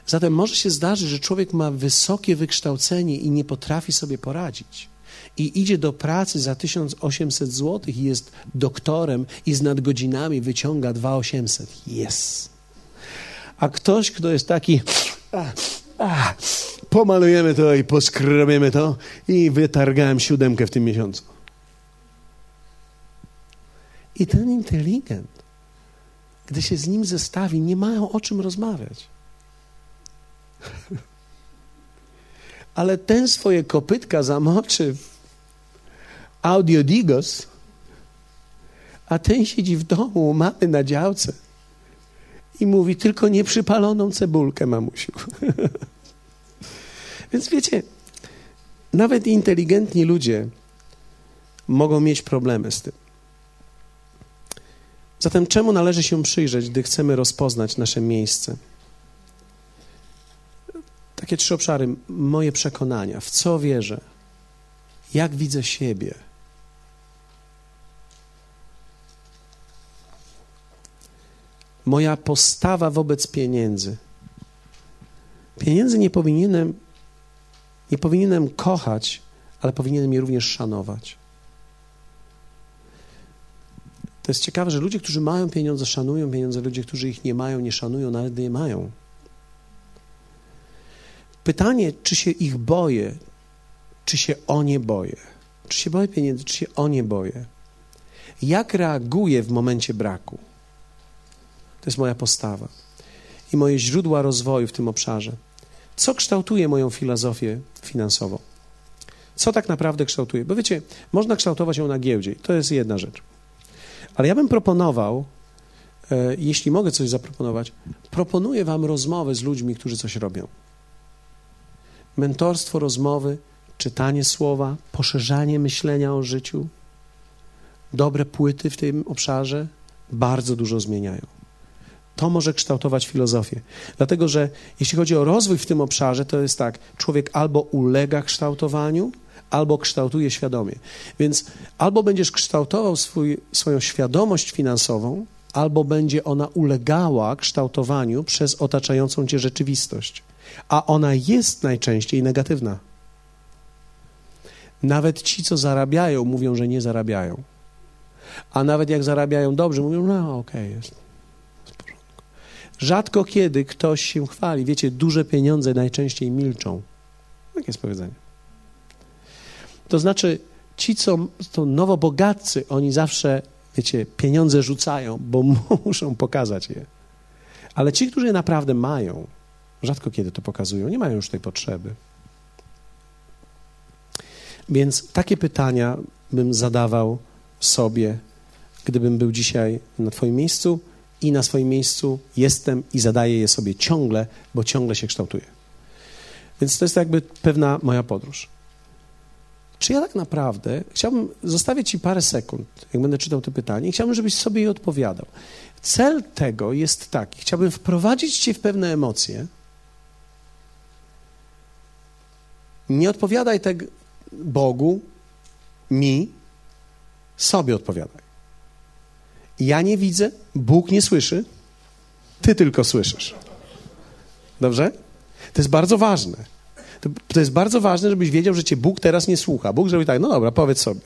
Zatem może się zdarzyć, że człowiek ma wysokie wykształcenie i nie potrafi sobie poradzić. I idzie do pracy za 1800 zł i jest doktorem i z nadgodzinami wyciąga 2800. Yes. A ktoś, kto jest taki a, pomalujemy to i poskrobiemy to i wytargałem siódemkę w tym miesiącu. I ten inteligent, gdy się z nim zestawi, nie mają o czym rozmawiać. (laughs) Ale ten swoje kopytka zamoczy w audiodigos, a ten siedzi w domu, mamy na działce i mówi tylko nieprzypaloną cebulkę, mamusiu. (laughs) Więc wiecie, nawet inteligentni ludzie mogą mieć problemy z tym. Zatem czemu należy się przyjrzeć, gdy chcemy rozpoznać nasze miejsce? Takie trzy obszary. Moje przekonania, w co wierzę, jak widzę siebie – moja postawa wobec pieniędzy. Pieniędzy nie powinienem, nie powinienem kochać, ale powinienem je również szanować. To jest ciekawe, że ludzie, którzy mają pieniądze, szanują pieniądze, ludzie, którzy ich nie mają, nie szanują, nawet je mają. Pytanie, czy się ich boję, czy się o nie boję. Czy się boję pieniędzy, czy się o nie boję. Jak reaguję w momencie braku? To jest moja postawa i moje źródła rozwoju w tym obszarze. Co kształtuje moją filozofię finansową? Co tak naprawdę kształtuje? Bo wiecie, można kształtować ją na giełdzie, to jest jedna rzecz. Ale ja bym proponował, e, jeśli mogę coś zaproponować, proponuję Wam rozmowę z ludźmi, którzy coś robią. Mentorstwo, rozmowy, czytanie słowa, poszerzanie myślenia o życiu, dobre płyty w tym obszarze bardzo dużo zmieniają. To może kształtować filozofię. Dlatego, że jeśli chodzi o rozwój w tym obszarze, to jest tak, człowiek albo ulega kształtowaniu, albo kształtuje świadomie. Więc albo będziesz kształtował swój, swoją świadomość finansową, albo będzie ona ulegała kształtowaniu przez otaczającą cię rzeczywistość. A ona jest najczęściej negatywna. Nawet ci, co zarabiają, mówią, że nie zarabiają. A nawet jak zarabiają dobrze, mówią, no okej, okay, jest. Rzadko kiedy ktoś się chwali. Wiecie, duże pieniądze najczęściej milczą. Takie jest powiedzenie. To znaczy, ci, co to nowobogatcy, oni zawsze, wiecie, pieniądze rzucają, bo (laughs) muszą pokazać je. Ale ci, którzy je naprawdę mają, rzadko kiedy to pokazują, nie mają już tej potrzeby. Więc takie pytania bym zadawał sobie, gdybym był dzisiaj na Twoim miejscu i na swoim miejscu jestem i zadaję je sobie ciągle, bo ciągle się kształtuję. Więc to jest jakby pewna moja podróż. Czy ja tak naprawdę chciałbym zostawić Ci parę sekund, jak będę czytał to pytanie, chciałbym, żebyś sobie je odpowiadał. Cel tego jest taki: chciałbym wprowadzić Cię w pewne emocje. Nie odpowiadaj tego Bogu, mi, sobie odpowiadaj. Ja nie widzę, Bóg nie słyszy, Ty tylko słyszysz. Dobrze? To jest bardzo ważne. To, to, jest bardzo ważne, żebyś wiedział, że cię Bóg teraz nie słucha. Bóg zrobi tak, no dobra, powiedz sobie.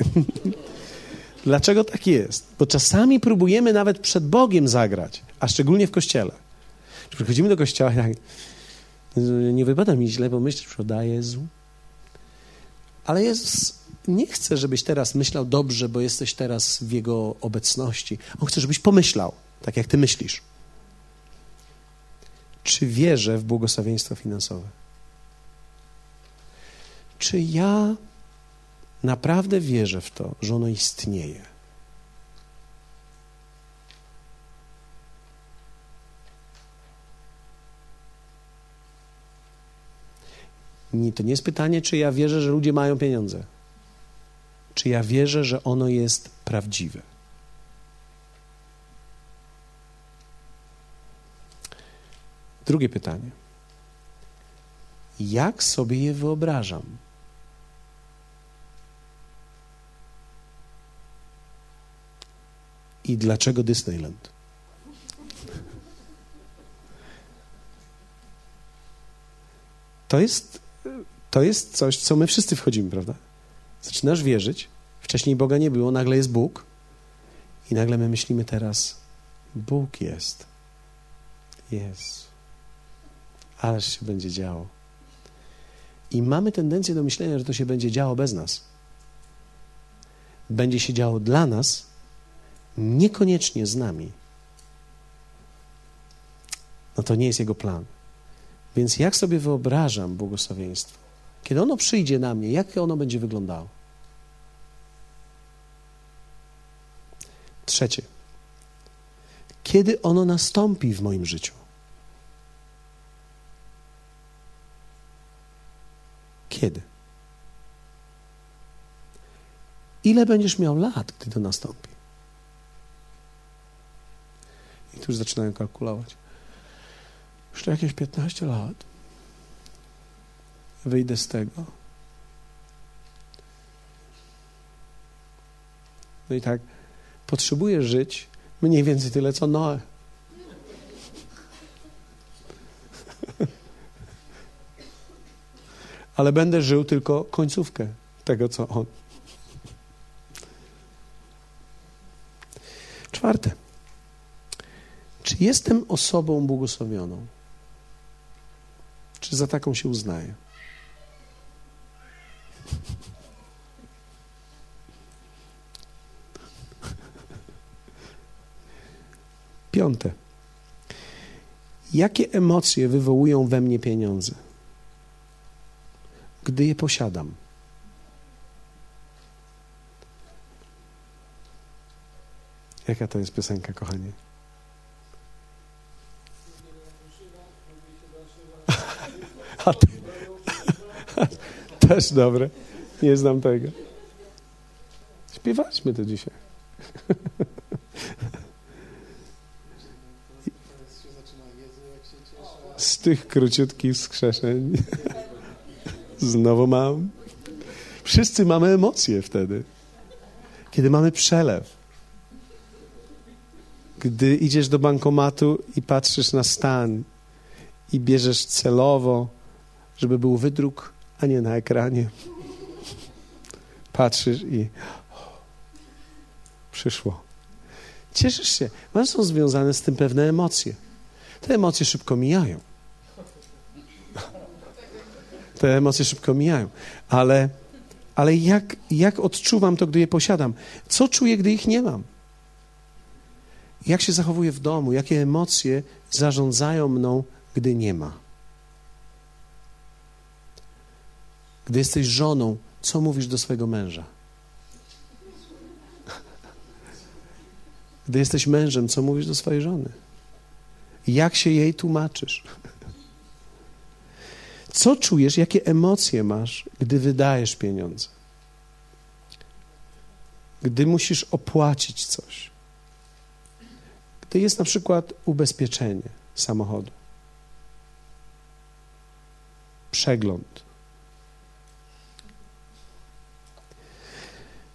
(laughs) Dlaczego tak jest? Bo czasami próbujemy nawet przed Bogiem zagrać, a szczególnie w kościele. Przychodzimy do kościoła i tak, nie wypada mi źle pomyśleć, że da Jezu. Ale Jezus nie chce, żebyś teraz myślał dobrze, bo jesteś teraz w Jego obecności. On chce, żebyś pomyślał, tak jak ty myślisz. Czy wierzę w błogosławieństwo finansowe? Czy ja naprawdę wierzę w to, że ono istnieje? to nie jest pytanie, czy ja wierzę, że ludzie mają pieniądze. Czy ja wierzę, że ono jest prawdziwe? Drugie pytanie. Jak sobie je wyobrażam? I dlaczego Disneyland? To jest, to jest coś, co my wszyscy wchodzimy, prawda? Zaczynasz wierzyć, wcześniej Boga nie było, nagle jest Bóg i nagle my myślimy teraz, Bóg jest. Jest. Ależ się będzie działo. I mamy tendencję do myślenia, że to się będzie działo bez nas. Będzie się działo dla nas, niekoniecznie z nami. No to nie jest Jego plan. Więc jak sobie wyobrażam błogosławieństwo? Kiedy ono przyjdzie na mnie, jak ono będzie wyglądało? Trzecie. Kiedy ono nastąpi w moim życiu? Kiedy? Ile będziesz miał lat, gdy to nastąpi? I tu już zaczynają kalkulować. Jeszcze jakieś 15 lat. Wyjdę z tego. No i tak, potrzebuję żyć mniej więcej tyle, co Noe. (laughs) Ale będę żył tylko końcówkę tego, co on. Czwarte. Czy jestem osobą błogosławioną? Czy za taką się uznaję? (laughs) Piąte. Jakie emocje wywołują we mnie pieniądze, gdy je posiadam? Jaka to jest piosenka, kochanie? (laughs) A ty, też dobre. Nie znam tego. Śpiewaliśmy to dzisiaj. Z tych króciutkich skrzeszeń znowu mam. Wszyscy mamy emocje wtedy, kiedy mamy przelew. Gdy idziesz do bankomatu i patrzysz na stan i bierzesz celowo, żeby był wydruk, a nie na ekranie. patrzysz i przyszło. Cieszysz się. One są związane z tym pewne emocje. Te emocje szybko mijają. Te emocje szybko mijają. Ale, ale jak, jak odczuwam to, gdy je posiadam? Co czuję, gdy ich nie mam? Jak się zachowuję w domu? Jakie emocje zarządzają mną, gdy nie ma? Gdy jesteś żoną, co mówisz do swojego męża? Gdy jesteś mężem, co mówisz do swojej żony? Jak się jej tłumaczysz? Co czujesz, jakie emocje masz, gdy wydajesz pieniądze? Gdy musisz opłacić coś? Gdy jest na przykład ubezpieczenie samochodu, przegląd.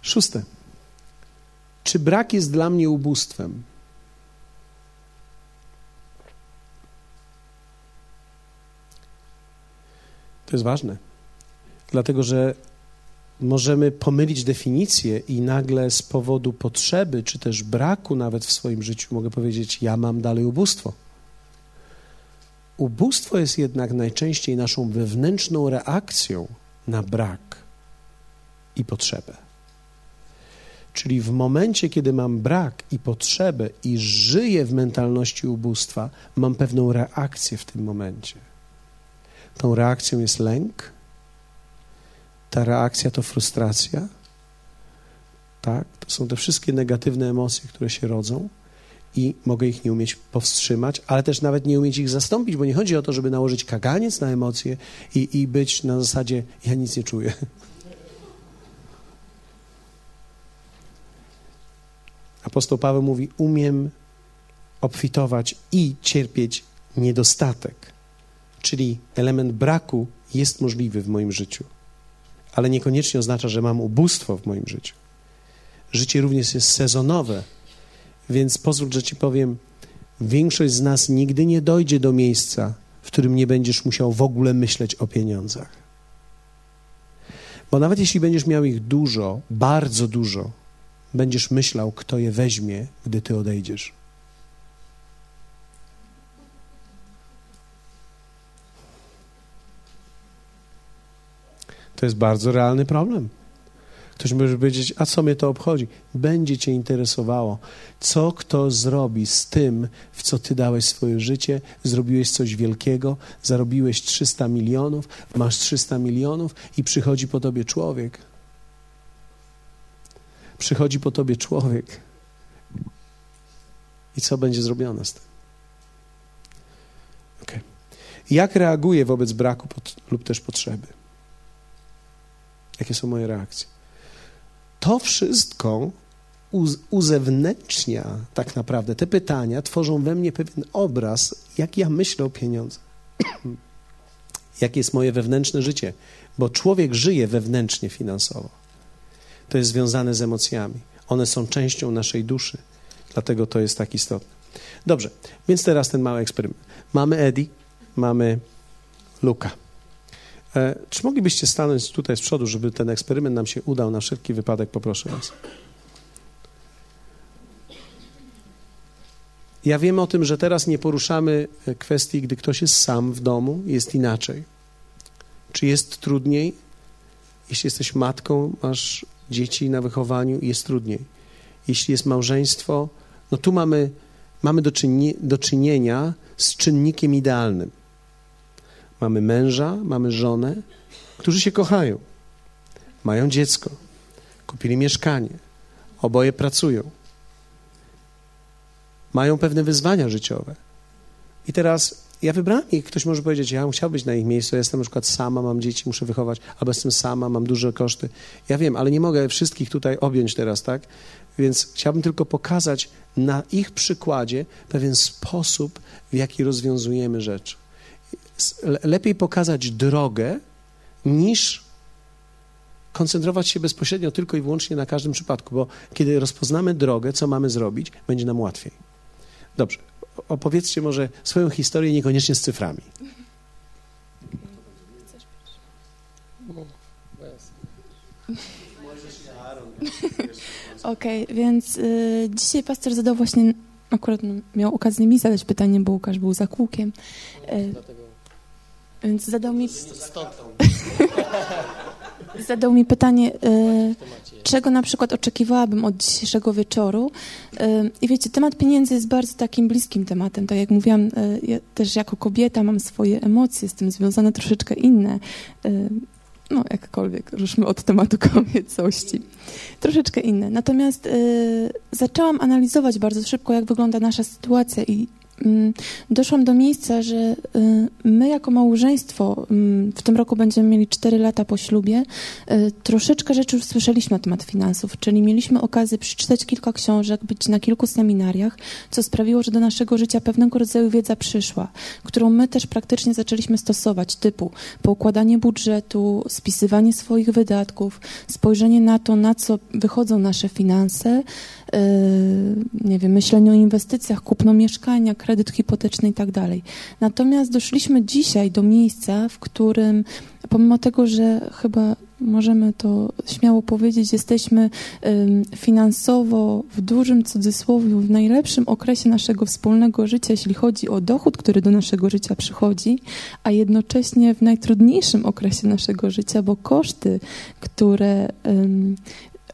Szóste. Czy brak jest dla mnie ubóstwem? To jest ważne, dlatego że możemy pomylić definicję i nagle z powodu potrzeby, czy też braku nawet w swoim życiu, mogę powiedzieć, ja mam dalej ubóstwo. Ubóstwo jest jednak najczęściej naszą wewnętrzną reakcją na brak i potrzebę. Czyli w momencie, kiedy mam brak i potrzebę i żyję w mentalności ubóstwa, mam pewną reakcję w tym momencie. Tą reakcją jest lęk, ta reakcja to frustracja, tak? To są te wszystkie negatywne emocje, które się rodzą i mogę ich nie umieć powstrzymać, ale też nawet nie umieć ich zastąpić, bo nie chodzi o to, żeby nałożyć kaganiec na emocje i, i być na zasadzie ja nic nie czuję. Apostoł Paweł mówi: Umiem obfitować i cierpieć niedostatek. Czyli element braku jest możliwy w moim życiu, ale niekoniecznie oznacza, że mam ubóstwo w moim życiu. Życie również jest sezonowe, więc pozwól, że ci powiem: większość z nas nigdy nie dojdzie do miejsca, w którym nie będziesz musiał w ogóle myśleć o pieniądzach. Bo nawet jeśli będziesz miał ich dużo, bardzo dużo, będziesz myślał, kto je weźmie, gdy ty odejdziesz. To jest bardzo realny problem. Ktoś może powiedzieć, a co mnie to obchodzi? Będzie cię interesowało, co kto zrobi z tym, w co ty dałeś swoje życie, zrobiłeś coś wielkiego, zarobiłeś 300 milionów, masz 300 milionów i przychodzi po tobie człowiek, przychodzi po tobie człowiek i co będzie zrobione z tym? Okay. Jak reaguję wobec braku pod, lub też potrzeby? Jakie są moje reakcje? To wszystko uzewnętrznia tak naprawdę. Te pytania tworzą we mnie pewien obraz, jak ja myślę o pieniądzach. (clears throat) Jakie jest moje wewnętrzne życie? Bo człowiek żyje wewnętrznie finansowo to jest związane z emocjami. One są częścią naszej duszy, dlatego to jest tak istotne. Dobrze, więc teraz ten mały eksperyment. Mamy Eddie, mamy Luka. E, czy moglibyście stanąć tutaj z przodu, żeby ten eksperyment nam się udał na wszelki wypadek, poproszę Was. Ja wiem o tym, że teraz nie poruszamy kwestii, gdy ktoś jest sam w domu, jest inaczej. Czy jest trudniej? Jeśli jesteś matką, masz dzieci na wychowaniu jest trudniej. Jeśli jest małżeństwo, no tu mamy, mamy do, czyni, do czynienia z czynnikiem idealnym. Mamy męża, mamy żonę, którzy się kochają, mają dziecko, kupili mieszkanie, oboje pracują, mają pewne wyzwania życiowe. I teraz ja wybrałem ich. Ktoś może powiedzieć, ja chciałbym być na ich miejscu, ja jestem na przykład sama, mam dzieci, muszę wychować, albo jestem sama, mam duże koszty. Ja wiem, ale nie mogę wszystkich tutaj objąć teraz, tak? Więc chciałbym tylko pokazać na ich przykładzie pewien sposób, w jaki rozwiązujemy rzeczy. Lepiej pokazać drogę, niż koncentrować się bezpośrednio tylko i wyłącznie na każdym przypadku, bo kiedy rozpoznamy drogę, co mamy zrobić, będzie nam łatwiej. Dobrze opowiedzcie może swoją historię, niekoniecznie z cyframi. (laughs) Okej, okay, więc y, dzisiaj pastor zadał właśnie, akurat miał okazję mi zadać pytanie, bo Łukasz był za kółkiem. Y, więc zadał mi... zadał mi (laughs) pytanie, y, czego na przykład oczekiwałabym od dzisiejszego wieczoru. Y, I wiecie, temat pieniędzy jest bardzo takim bliskim tematem. Tak jak mówiłam, y, ja też jako kobieta mam swoje emocje z tym związane troszeczkę inne. No, jakkolwiek, ruszmy od tematu (laughs) kobiecości. Troszeczkę inne. Natomiast zaczęłam analizować bardzo szybko, jak wygląda nasza sytuacja i doszłam do miejsca, że y, my jako małżeństwo mm, w tym roku będziemy mieli 4 lata po ślubie. Y, troszeczkę rzeczy już słyszeliśmy na temat finansów, czyli mieliśmy okazję przeczytać kilka książek, być na kilku seminariach, co sprawiło, że do naszego życia pewnego rodzaju wiedza przyszła, którą my też praktycznie zaczęliśmy stosować, typu poukładanie budżetu, spisywanie swoich wydatków, spojrzenie na to, na co wychodzą nasze finanse, nie wiem, myślenie o inwestycjach, kupno mieszkania, kredyt hipoteczny i tak dalej. Natomiast doszliśmy dzisiaj do miejsca, w którym pomimo tego, że chyba możemy to śmiało powiedzieć, jesteśmy finansowo w dużym cudzysłowie w najlepszym okresie naszego wspólnego życia, jeśli chodzi o dochód, który do naszego życia przychodzi, a jednocześnie w najtrudniejszym okresie naszego życia, bo koszty, które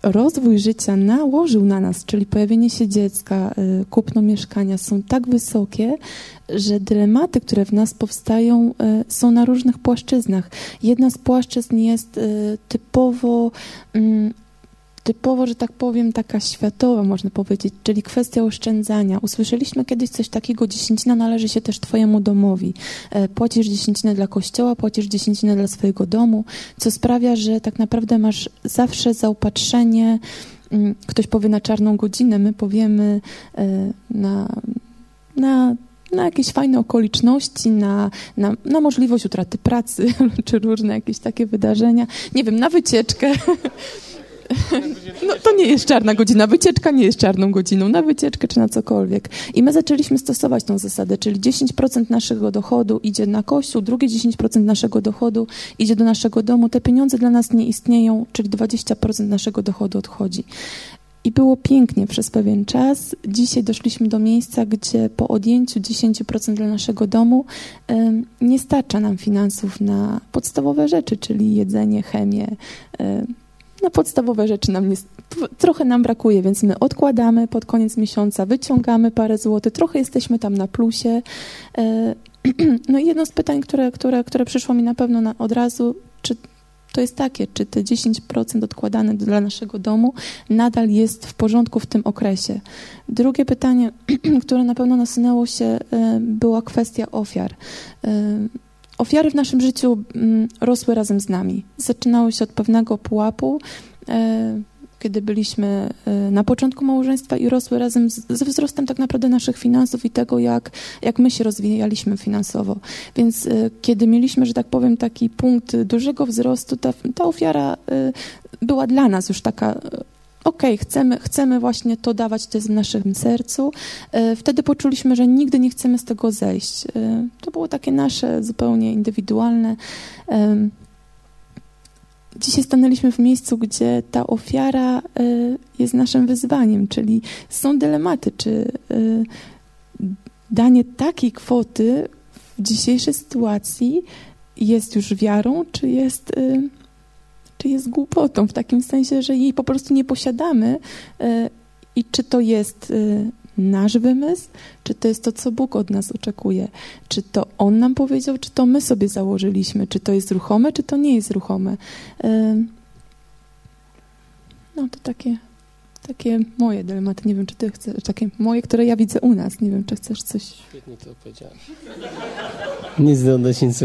rozwój życia nałożył na nas, czyli pojawienie się dziecka, y, kupno mieszkania, są tak wysokie, że dylematy, które w nas powstają, y, są na różnych płaszczyznach. Jedna z płaszczyzn jest y, typowo mm, typowo, że tak powiem, taka światowa, można powiedzieć, czyli kwestia oszczędzania. Usłyszeliśmy kiedyś coś takiego, dziesięcina należy się też twojemu domowi. E, płacisz dziesięcinę dla kościoła, płacisz dziesięcinę dla swojego domu, co sprawia, że tak naprawdę masz zawsze zaopatrzenie, mm, ktoś powie na czarną godzinę, my powiemy e, na, na na jakieś fajne okoliczności, na, na, na możliwość utraty pracy, (laughs) czy różne jakieś takie wydarzenia, nie wiem, na wycieczkę. (laughs) No to nie jest czarna godzina. Wycieczka nie jest czarną godziną. Na wycieczkę czy na cokolwiek. I my zaczęliśmy stosować tą zasadę, czyli 10% naszego dochodu idzie na kościół, drugie 10% naszego dochodu idzie do naszego domu. Te pieniądze dla nas nie istnieją, czyli 20% naszego dochodu odchodzi. I było pięknie przez pewien czas. Dzisiaj doszliśmy do miejsca, gdzie po odjęciu 10% dla naszego domu nie starcza nam finansów na podstawowe rzeczy, czyli jedzenie, chemię, no podstawowe rzeczy nam nie, trochę nam brakuje, więc my odkładamy pod koniec miesiąca, wyciągamy parę złotych, trochę jesteśmy tam na plusie. E, (clears throat) no i jedno z pytań, które, które, które przyszło mi na pewno na, od razu, czy to jest takie, czy te 10% odkładane dla naszego domu nadal jest w porządku w tym okresie. Drugie pytanie, (clears throat) które na pewno nasunęło się, e, była kwestia ofiar. Ofiary w naszym życiu mm, rosły razem z nami. Zaczynały się od pewnego pułapu, e, kiedy byliśmy e, na początku małżeństwa i rosły razem ze wzrostem tak naprawdę naszych finansów i tego, jak, jak my się rozwijaliśmy finansowo. Więc e, kiedy mieliśmy, że tak powiem, taki punkt dużego wzrostu, ta, ta ofiara była dla nas już taka okej, okay, chcemy, chcemy właśnie to dawać, to jest w naszym sercu. E, wtedy poczuliśmy, że nigdy nie chcemy z tego zejść. E, to było takie nasze, zupełnie indywidualne. E, dzisiaj stanęliśmy w miejscu, gdzie ta ofiara jest naszym wyzwaniem, czyli są dylematy, czy danie takiej kwoty w dzisiejszej sytuacji jest już wiarą, czy jest czy jest głupotą, w takim sensie, że jej po prostu nie posiadamy e, i czy to jest e, nasz wymysł, czy to jest to, co Bóg od nas oczekuje, czy to On nam powiedział, czy to my sobie założyliśmy, czy to jest ruchome, czy to nie jest ruchome. E, no to takie, takie moje dylematy. Nie wiem, czy ty chcesz, takie moje, które ja widzę u nas. Nie wiem, czy chcesz coś... Świetnie to powiedziałeś. Nic dodać, nic.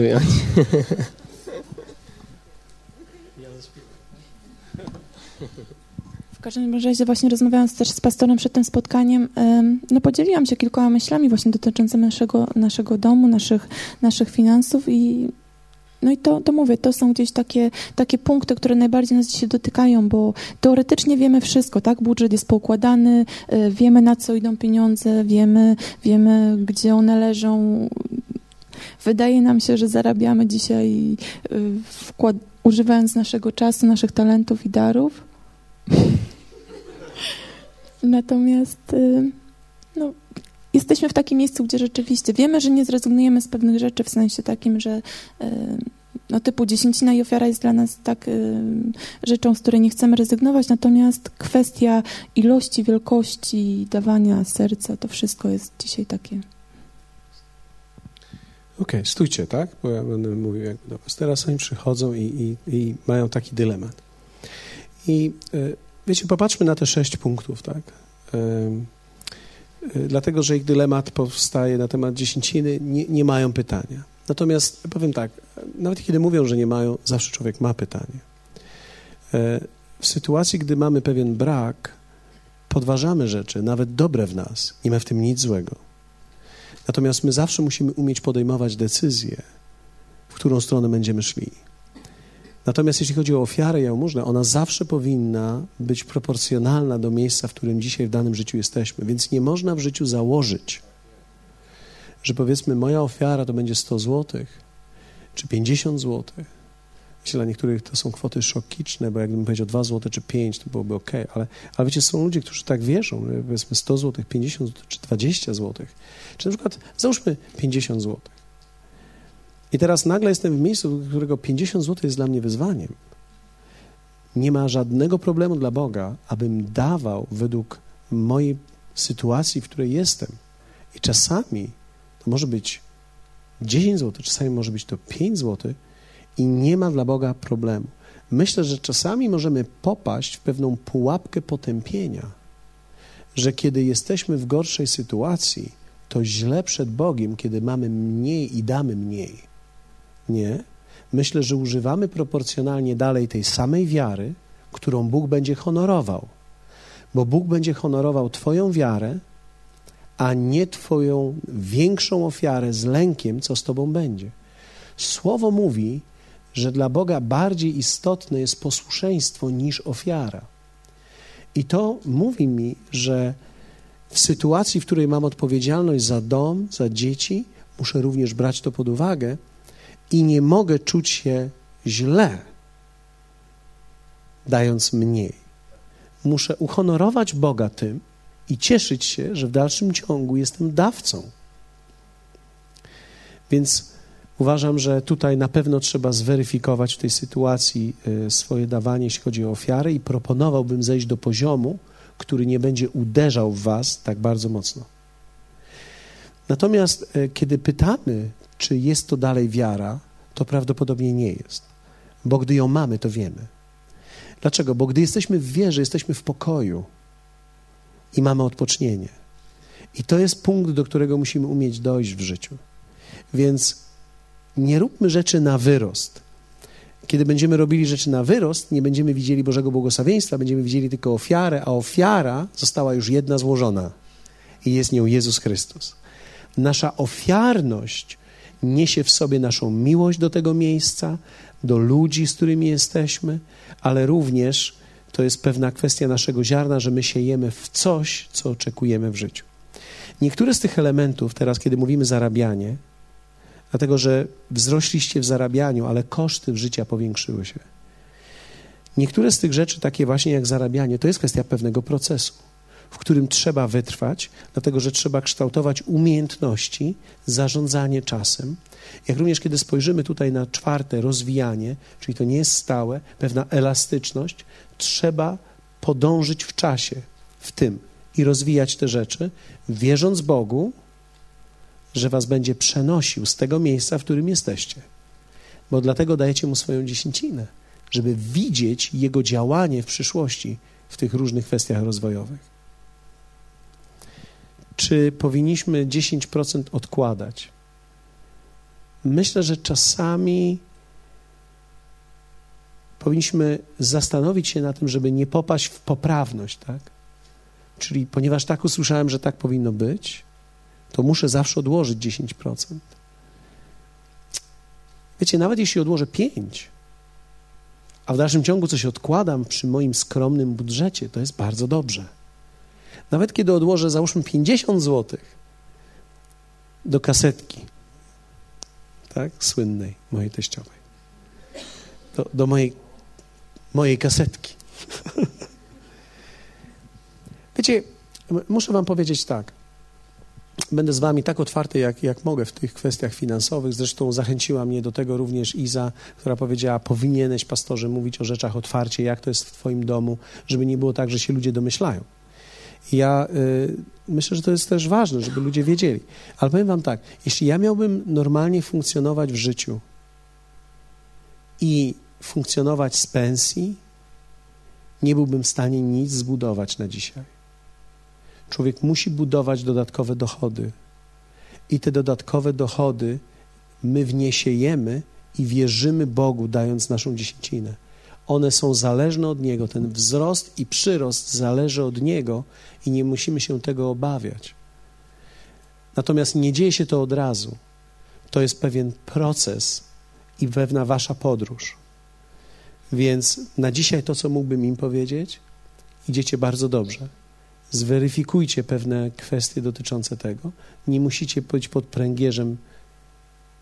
W każdym razie właśnie rozmawiając też z pastorem przed tym spotkaniem, no podzieliłam się kilkoma myślami właśnie dotyczącymi naszego, naszego domu, naszych, naszych finansów i no i to, to mówię, to są gdzieś takie, takie punkty, które najbardziej nas dzisiaj dotykają, bo teoretycznie wiemy wszystko, tak? Budżet jest poukładany, e, wiemy na co idą pieniądze, wiemy, wiemy gdzie one leżą. Wydaje nam się, że zarabiamy dzisiaj, e, wkład używając naszego czasu, naszych talentów i darów. (laughs) Natomiast y, no, jesteśmy w takim miejscu, gdzie rzeczywiście wiemy, że nie zrezygnujemy z pewnych rzeczy, w sensie takim, że y, no, typu dziesięcina i ofiara jest dla nas tak y, rzeczą, z której nie chcemy rezygnować, natomiast kwestia ilości, wielkości, dawania serca, to wszystko jest dzisiaj takie. Okay, stójcie, tak? Bo ja będę mówił jakby do was. Teraz oni przychodzą i, i, i mają taki dylemat. I y, wiecie, popatrzmy na te sześć punktów, tak? Y, y, dlatego, że ich dylemat powstaje na temat dziesięciny, nie, nie mają pytania. Natomiast powiem tak, nawet kiedy mówią, że nie mają, zawsze człowiek ma pytanie. E, w sytuacji, gdy mamy pewien brak, podważamy rzeczy, nawet dobre w nas, nie ma w tym nic złego. Natomiast my zawsze musimy umieć podejmować decyzję, w którą stronę będziemy szli. Natomiast jeśli chodzi o ofiarę jałmużnę, ona zawsze powinna być proporcjonalna do miejsca, w którym dzisiaj w danym życiu jesteśmy. Więc nie można w życiu założyć, że powiedzmy moja ofiara to będzie 100 zł, czy 50 zł. Myślę, dla niektórych to są kwoty szokiczne, bo jakbym powiedział 2 zł czy 5, to byłoby ok, ale, ale wiecie, są ludzie, którzy tak wierzą, że powiedzmy 100 zł, 50 zł czy 20 zł, czy na przykład załóżmy 50 zł. I teraz nagle jestem w miejscu, którego 50 zł jest dla mnie wyzwaniem. Nie ma żadnego problemu dla Boga, abym dawał według mojej sytuacji, w której jestem. I czasami to może być 10 zł, czasami może być to 5 zł i nie ma dla Boga problemu. Myślę, że czasami możemy popaść w pewną pułapkę potępienia, że kiedy jesteśmy w gorszej sytuacji, to źle przed Bogiem, kiedy mamy mniej i damy mniej. Nie. Myślę, że używamy proporcjonalnie dalej tej samej wiary, którą Bóg będzie honorował. Bo Bóg będzie honorował Twoją wiarę, a nie Twoją większą ofiarę z lękiem, co z Tobą będzie. Słowo mówi, że dla Boga bardziej istotne jest posłuszeństwo niż ofiara. I to mówi mi, że w sytuacji, w której mam odpowiedzialność za dom, za dzieci, muszę również brać to pod uwagę i nie mogę czuć się źle, dając mniej. Muszę uhonorować Boga tym, i cieszyć się, że w dalszym ciągu jestem dawcą. Więc uważam, że tutaj na pewno trzeba zweryfikować w tej sytuacji e, swoje dawanie, jeśli chodzi o ofiary, i proponowałbym zejść do poziomu, który nie będzie uderzał w Was tak bardzo mocno. Natomiast e, kiedy pytamy, czy jest to dalej wiara, to prawdopodobnie nie jest. Bo gdy ją mamy, to wiemy. Dlaczego? Bo gdy jesteśmy w wierze, jesteśmy w pokoju i mamy odpocznienie. I to jest punkt, do którego musimy umieć dojść w życiu. Więc nie róbmy rzeczy na wyrost. Kiedy będziemy robili rzeczy na wyrost, nie będziemy widzieli Bożego błogosławieństwa, będziemy widzieli tylko ofiarę, a ofiara została już jedna złożona i jest nią Jezus Chrystus. Nasza ofiarność niesie w sobie naszą miłość do tego miejsca, do ludzi, z którymi jesteśmy, ale również to jest pewna kwestia naszego ziarna, że my siejemy w coś, co oczekujemy w życiu. Niektóre z tych elementów, teraz kiedy mówimy zarabianie, dlatego że wzrośliście w zarabianiu, ale koszty życia powiększyły się. Niektóre z tych rzeczy, takie właśnie jak zarabianie, to jest kwestia pewnego procesu, w którym trzeba wytrwać, dlatego że trzeba kształtować umiejętności, zarządzanie czasem. Jak również kiedy spojrzymy tutaj na czwarte, rozwijanie, czyli to nie jest stałe, pewna elastyczność, trzeba podążyć w czasie w tym i rozwijać te rzeczy, wierząc Bogu, że was będzie przenosił z tego miejsca, w którym jesteście. Bo dlatego dajecie mu swoją dziesięcinę, żeby widzieć jego działanie w przyszłości w tych różnych kwestiach rozwojowych. Czy powinniśmy 10% odkładać? Myślę, że czasami powinniśmy zastanowić się na tym, żeby nie popaść w poprawność, tak? Czyli ponieważ tak usłyszałem, że tak powinno być, to muszę zawsze odłożyć 10%. Wiecie, nawet jeśli odłożę 5, a w dalszym ciągu coś odkładam przy moim skromnym budżecie, to jest bardzo dobrze. Nawet kiedy odłożę, załóżmy 50 zł do kasetki, tak, słynnej mojej teściowej do, do mojej, mojej kasetki. (laughs) Wiecie, muszę wam powiedzieć tak. Będę z wami tak otwarty, jak, jak mogę w tych kwestiach finansowych. Zresztą zachęciła mnie do tego również Iza, która powiedziała, powinieneś, pastorze, mówić o rzeczach otwarcie, jak to jest w twoim domu, żeby nie było tak, że się ludzie domyślają. I ja y, myślę, że to jest też ważne, żeby ludzie wiedzieli. Ale powiem wam tak, jeśli ja miałbym normalnie funkcjonować w życiu i funkcjonować z pensji, nie byłbym w stanie nic zbudować na dzisiaj. Człowiek musi budować dodatkowe dochody. I te dodatkowe dochody my w nie siejemy i wierzymy Bogu, dając naszą dziesięcinę. One są zależne od Niego. Ten wzrost i przyrost zależy od Niego i nie musimy się tego obawiać. Natomiast nie dzieje się to od razu. To jest pewien proces i pewna wasza podróż. Więc na dzisiaj to, co mógłbym im powiedzieć, idziecie bardzo dobrze zweryfikujcie pewne kwestie dotyczące tego. Nie musicie być pod pręgierzem,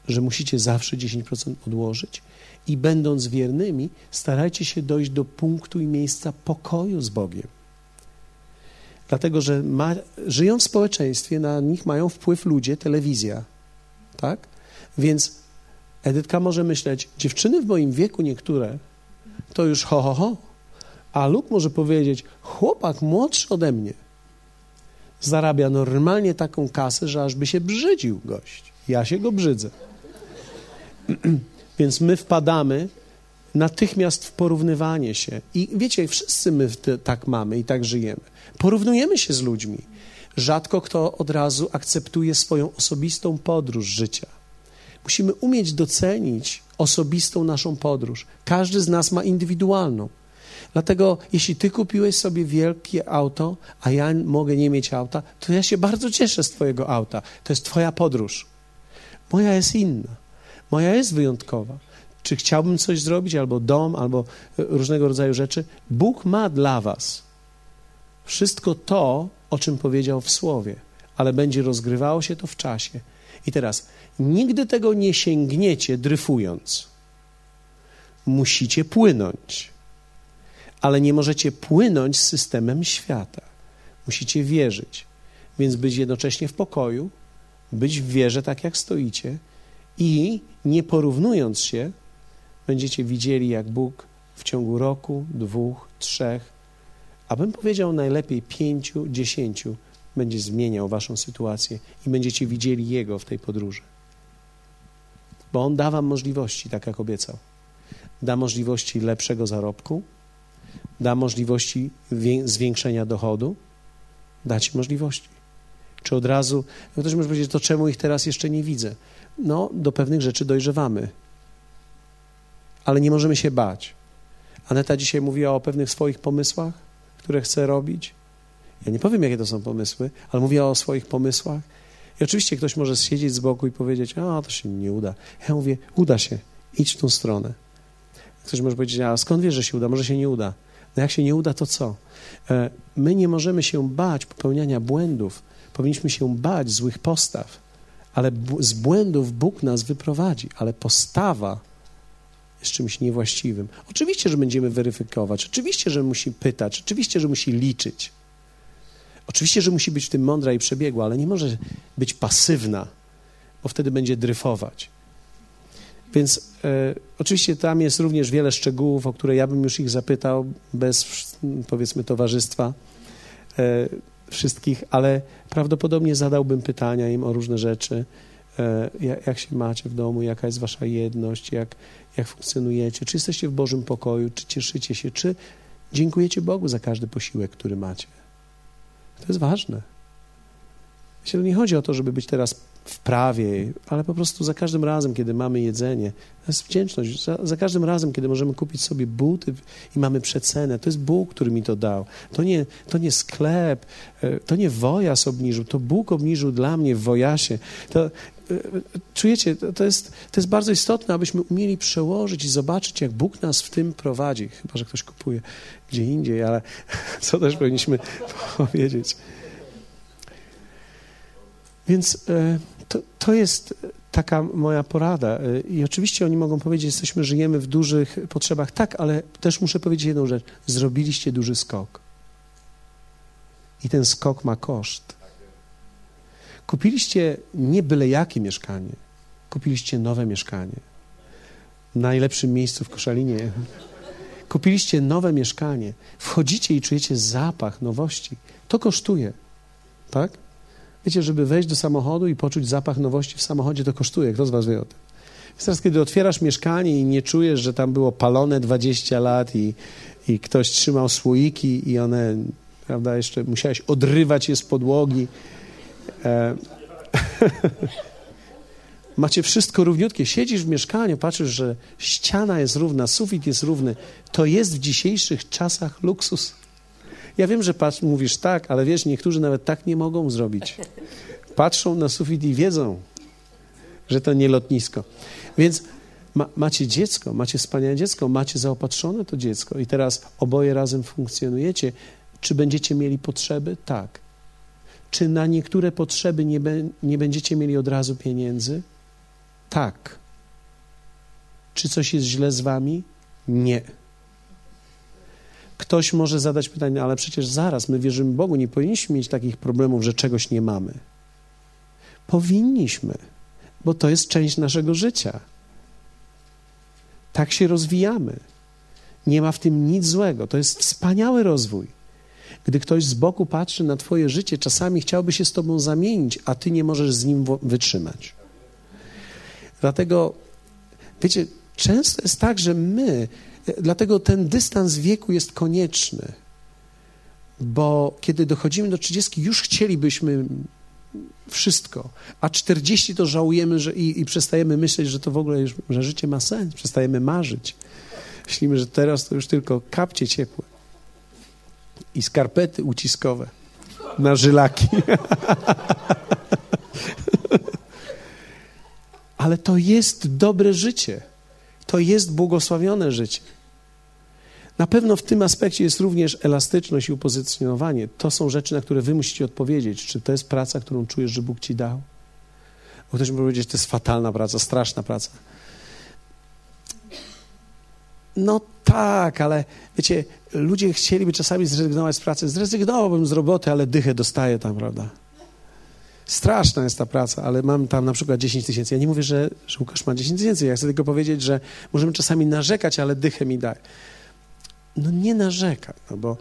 że musicie zawsze 10% odłożyć. I będąc wiernymi, starajcie się dojść do punktu i miejsca pokoju z Bogiem. Dlatego, że ma, żyją w społeczeństwie, na nich mają wpływ ludzie, telewizja. Tak? Więc Edytka może myśleć, dziewczyny w moim wieku niektóre, to już ho, ho, ho. A Luke może powiedzieć, chłopak młodszy ode mnie zarabia normalnie taką kasę, że aż by się brzydził gość. Ja się go brzydzę. (clears throat) Więc my wpadamy natychmiast w porównywanie się. I wiecie, wszyscy my tak mamy i tak żyjemy. Porównujemy się z ludźmi. Rzadko kto od razu akceptuje swoją osobistą podróż życia. Musimy umieć docenić osobistą naszą podróż. Każdy z nas ma indywidualną. Dlatego, jeśli ty kupiłeś sobie wielkie auto, a ja mogę nie mieć auta, to ja się bardzo cieszę z twojego auta. To jest twoja podróż. Moja jest inna. Moja jest wyjątkowa. Czy chciałbym coś zrobić, albo dom, albo różnego rodzaju rzeczy? Bóg ma dla was wszystko to, o czym powiedział w słowie, ale będzie rozgrywało się to w czasie. I teraz, nigdy tego nie sięgniecie dryfując. Musicie płynąć ale nie możecie płynąć z systemem świata. Musicie wierzyć, więc być jednocześnie w pokoju, być w wierze tak jak stoicie i nie porównując się, będziecie widzieli, jak Bóg w ciągu roku, dwóch, trzech, abym powiedział najlepiej pięciu, dziesięciu, będzie zmieniał waszą sytuację i będziecie widzieli Jego w tej podróży. Bo On da wam możliwości, tak jak obiecał. Da możliwości lepszego zarobku, da możliwości zwiększenia dochodu, da ci możliwości. Czy od razu, no ktoś może powiedzieć, to czemu ich teraz jeszcze nie widzę? No, do pewnych rzeczy dojrzewamy, ale nie możemy się bać. Aneta dzisiaj mówiła o pewnych swoich pomysłach, które chce robić. Ja nie powiem, jakie to są pomysły, ale mówiła o swoich pomysłach. I oczywiście ktoś może siedzieć z boku i powiedzieć, a to się nie uda. Ja mówię, uda się, idź w tą stronę. Ktoś może powiedzieć, a skąd wiesz, że się uda? Może się nie uda. No jak się nie uda, to co? E, my nie możemy się bać popełniania błędów. Powinniśmy się bać złych postaw, ale z błędów Bóg nas wyprowadzi, ale postawa jest czymś niewłaściwym. Oczywiście, że będziemy weryfikować, oczywiście, że musi pytać, oczywiście, że musi liczyć. Oczywiście, że musi być w tym mądra i przebiegła, ale nie może być pasywna, bo wtedy będzie dryfować. Więc e, oczywiście tam jest również wiele szczegółów, o które ja bym już ich zapytał bez, powiedzmy, towarzystwa e, wszystkich, ale prawdopodobnie zadałbym pytania im o różne rzeczy. E, jak, się macie w domu, jaka jest wasza jedność, jak, jak funkcjonujecie, czy jesteście w Bożym pokoju, czy cieszycie się, czy dziękujecie Bogu za każdy posiłek, który macie. To jest ważne. Myślę, nie chodzi o to, żeby być teraz w prawie, ale po prostu za każdym razem, kiedy mamy jedzenie, to jest wdzięczność. Za, za, każdym razem, kiedy możemy kupić sobie buty i mamy przecenę, to jest Bóg, który mi to dał. To nie, to nie sklep, e, to nie wojas obniżył, to Bóg obniżył dla mnie w wojasie. To, e, czujecie, to, jest, to jest bardzo istotne, abyśmy umieli przełożyć i zobaczyć, jak Bóg nas w tym prowadzi. Chyba, że ktoś kupuje gdzie indziej, ale (laughs) co też powinniśmy (laughs) powiedzieć. Więc e, to, to jest taka moja porada. E, I oczywiście oni mogą powiedzieć, jesteśmy, żyjemy w dużych potrzebach. Tak, ale też muszę powiedzieć jedną rzecz. Zrobiliście duży skok. I ten skok ma koszt. Kupiliście nie byle jakie mieszkanie. Kupiliście nowe mieszkanie. W najlepszym miejscu w Koszalinie. Kupiliście nowe mieszkanie. Wchodzicie i czujecie zapach nowości. To kosztuje. Tak? Wiecie, żeby wejść do samochodu i poczuć zapach nowości w samochodzie, to kosztuje. Kto z was wie o tym? Więc teraz, kiedy otwierasz mieszkanie i nie czujesz, że tam było palone 20 lat i, i ktoś trzymał słoiki i one, prawda, jeszcze musiałeś odrywać je z podłogi. E, (laughs) macie wszystko równiutkie. Siedzisz w mieszkaniu, patrzysz, że ściana jest równa, sufit jest równy. To jest w dzisiejszych czasach luksus. Ja wiem, że patrz, mówisz tak, ale wiesz, niektórzy nawet tak nie mogą zrobić. Patrzą na sufit i wiedzą, że to nie lotnisko. Więc ma, macie dziecko, macie wspaniałe dziecko, macie zaopatrzone to dziecko i teraz oboje razem funkcjonujecie. Czy będziecie mieli potrzeby? Tak. Czy na niektóre potrzeby nie, be, nie będziecie mieli od razu pieniędzy? Tak. Czy coś jest źle z wami? Nie. Ktoś może zadać pytanie, ale przecież zaraz, my wierzymy Bogu, nie powinniśmy mieć takich problemów, że czegoś nie mamy. Powinniśmy, bo to jest część naszego życia. Tak się rozwijamy. Nie ma w tym nic złego. To jest wspaniały rozwój. Gdy ktoś z boku patrzy na Twoje życie, czasami chciałby się z Tobą zamienić, a Ty nie możesz z nim wytrzymać. Dlatego, wiecie, często jest tak, że my Dlatego ten dystans wieku jest konieczny, bo kiedy dochodzimy do 30, już chcielibyśmy wszystko, a 40 to żałujemy że i, i przestajemy myśleć, że to w ogóle już, że życie ma sens, przestajemy marzyć. Myślimy, że teraz to już tylko kapcie ciepłe i skarpety uciskowe na żylaki. (laughs) Ale to jest dobre życie. To jest błogosławione życie. Na pewno w tym aspekcie jest również elastyczność i upozycjonowanie. To są rzeczy, na które wy musicie odpowiedzieć. Czy to jest praca, którą czujesz, że Bóg ci dał? Bo ktoś może powiedzieć, to jest fatalna praca, straszna praca. No tak, ale wiecie, ludzie chcieliby czasami zrezygnować z pracy. Zrezygnowałbym z roboty, ale dychę dostaję tam, prawda? Straszna jest ta praca, ale mam tam na przykład 10 tysięcy. Ja nie mówię, że, że Łukasz ma 10 tysięcy. Ja chcę tylko powiedzieć, że możemy czasami narzekać, ale dychę mi daje no nie narzekaj, no bo,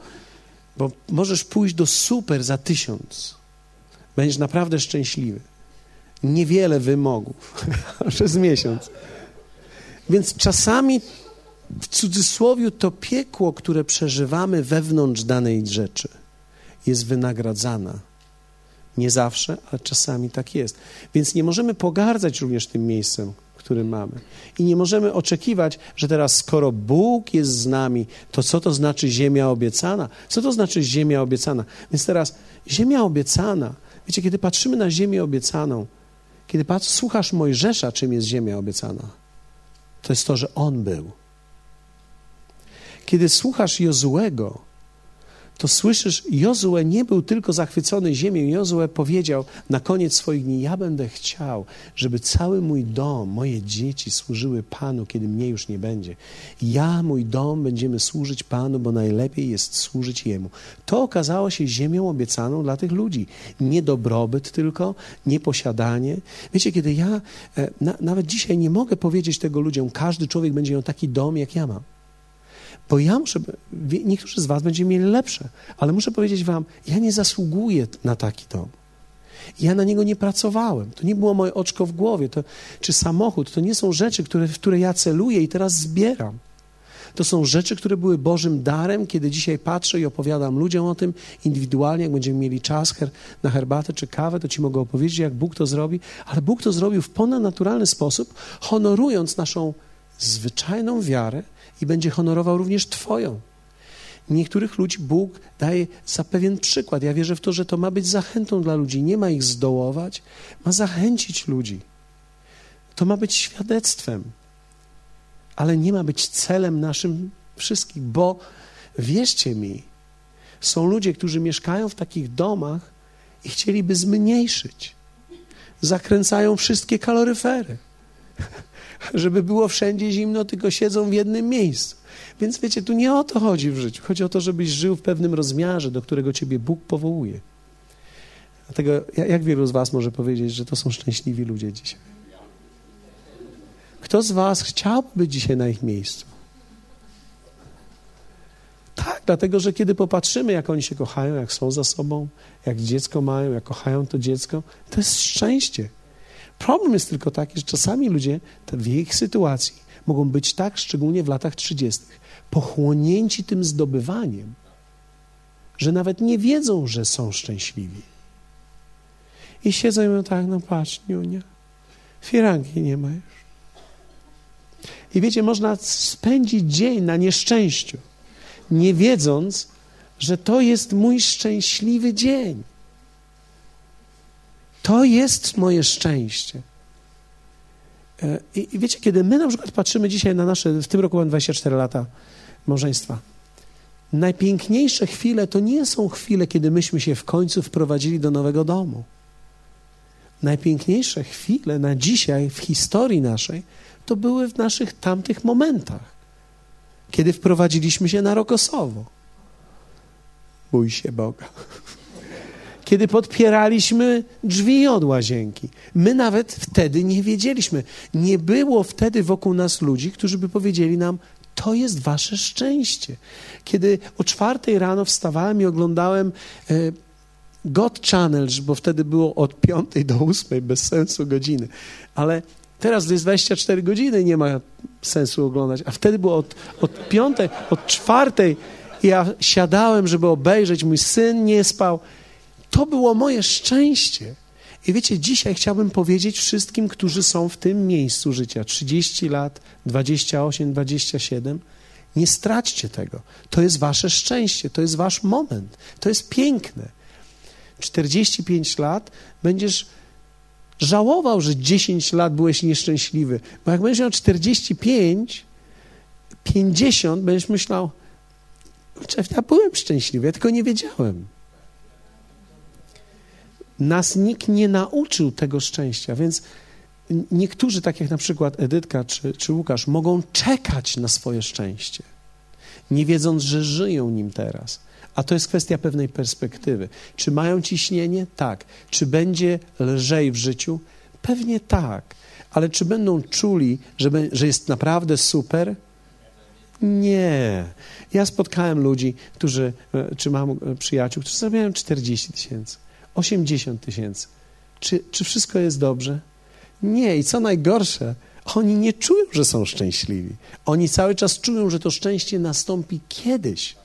bo możesz pójść do super za tysiąc. Będziesz naprawdę szczęśliwy. Niewiele wymogów (laughs) przez miesiąc. Więc czasami w cudzysłowie to piekło, które przeżywamy wewnątrz danej rzeczy, jest wynagradzana. Nie zawsze, ale czasami tak jest. Więc nie możemy pogardzać również tym miejscem, który mamy. I nie możemy oczekiwać, że teraz, skoro Bóg jest z nami, to co to znaczy ziemia obiecana? Co to znaczy ziemia obiecana? Więc teraz, ziemia obiecana, wiecie, kiedy patrzymy na ziemię obiecaną, kiedy patrz, słuchasz Mojżesza, czym jest ziemia obiecana, to jest to, że On był. Kiedy słuchasz Jozuego, to słyszysz, Jozue nie był tylko zachwycony ziemią. Jozue powiedział na koniec swoich dni: Ja będę chciał, żeby cały mój dom, moje dzieci służyły Panu, kiedy mnie już nie będzie. Ja, mój dom, będziemy służyć Panu, bo najlepiej jest służyć Jemu. To okazało się ziemią obiecaną dla tych ludzi. Nie dobrobyt tylko, nie posiadanie. Wiecie, kiedy ja e, na, nawet dzisiaj nie mogę powiedzieć tego ludziom, każdy człowiek będzie miał taki dom, jak ja mam. Bo ja muszę, niektórzy z Was będziecie mieli lepsze, ale muszę powiedzieć Wam, ja nie zasługuję na taki dom. Ja na niego nie pracowałem. To nie było moje oczko w głowie, to, czy samochód. To nie są rzeczy, które, w które ja celuję i teraz zbieram. To są rzeczy, które były Bożym darem, kiedy dzisiaj patrzę i opowiadam ludziom o tym indywidualnie, jak będziemy mieli czas her na herbatę czy kawę, to ci mogę opowiedzieć, jak Bóg to zrobi, ale Bóg to zrobił w ponadnaturalny sposób, honorując naszą zwyczajną wiarę i będzie honorował również Twoją. Niektórych ludzi Bóg daje za pewien przykład. Ja wierzę w to, że to ma być zachętą dla ludzi. Nie ma ich zdołować, ma zachęcić ludzi. To ma być świadectwem, ale nie ma być celem naszym wszystkich, bo wierzcie mi, są ludzie, którzy mieszkają w takich domach i chcieliby zmniejszyć. zakręcają wszystkie kaloryfery. Żeby było wszędzie zimno, tylko siedzą w jednym miejscu. Więc wiecie, tu nie o to chodzi w życiu. Chodzi o to, żebyś żył w pewnym rozmiarze, do którego ciebie Bóg powołuje. Dlatego jak wielu z was może powiedzieć, że to są szczęśliwi ludzie dzisiaj? Kto z was chciałby dzisiaj na ich miejscu? Tak, dlatego że kiedy popatrzymy, jak oni się kochają, jak są za sobą, jak dziecko mają, jak kochają to dziecko, to jest szczęście. Problem jest tylko taki, że czasami ludzie w ich sytuacji mogą być tak, szczególnie w latach 30., pochłonięci tym zdobywaniem, że nawet nie wiedzą, że są szczęśliwi. I siedzą i mówią tak, no patrz, Niunia, firanki nie ma już. I wiecie, można spędzić dzień na nieszczęściu, nie wiedząc, że to jest mój szczęśliwy dzień. To jest moje szczęście. E, I, I, wiecie, kiedy my na przykład patrzymy dzisiaj na nasze, w tym roku mam 24 lata małżeństwa, najpiękniejsze chwile to nie są chwile, kiedy myśmy się w końcu wprowadzili do nowego domu. Najpiękniejsze chwile na dzisiaj w historii naszej to były w naszych tamtych momentach, kiedy wprowadziliśmy się na Rokosowo. Bój się Boga. Kiedy podpieraliśmy drzwi od łazienki. My nawet wtedy nie wiedzieliśmy. Nie było wtedy wokół nas ludzi, którzy by powiedzieli nam, to jest wasze szczęście. Kiedy o czwartej rano wstawałem i oglądałem e, God Channel, bo wtedy było od piątej do ósmej, bez sensu godziny. Ale Teraz jest 24 godziny, nie ma sensu oglądać, a wtedy było od, od piątej, od czwartej. Ja siadałem, żeby obejrzeć, mój syn nie spał. To było moje szczęście. I wiecie, dzisiaj chciałbym powiedzieć wszystkim, którzy są w tym miejscu życia 30 lat, 28, 27. Nie straćcie tego. To jest wasze szczęście, to jest wasz moment. To jest piękne. 45 lat będziesz żałował, że 10 lat byłeś nieszczęśliwy. Bo jak będziesz miał 45, 50, będziesz myślał, ja byłem szczęśliwy, ja tylko nie wiedziałem. Nas nikt nie nauczył tego szczęścia, więc niektórzy, tak jak na przykład Edytka czy, czy Łukasz, mogą czekać na swoje szczęście, nie wiedząc, że żyją nim teraz. A to jest kwestia pewnej perspektywy. Czy mają ciśnienie? Tak. Czy będzie lżej w życiu? Pewnie tak. Ale czy będą czuli, że, że jest naprawdę super? Nie. Ja spotkałem ludzi, którzy, e, czy mam przyjaciół, którzy zarabiają 40 tysięcy, 80 tysięcy. Czy, czy wszystko jest dobrze? Nie. I co najgorsze, oni nie czują, że są szczęśliwi. Oni cały czas czują, że to szczęście nastąpi kiedyś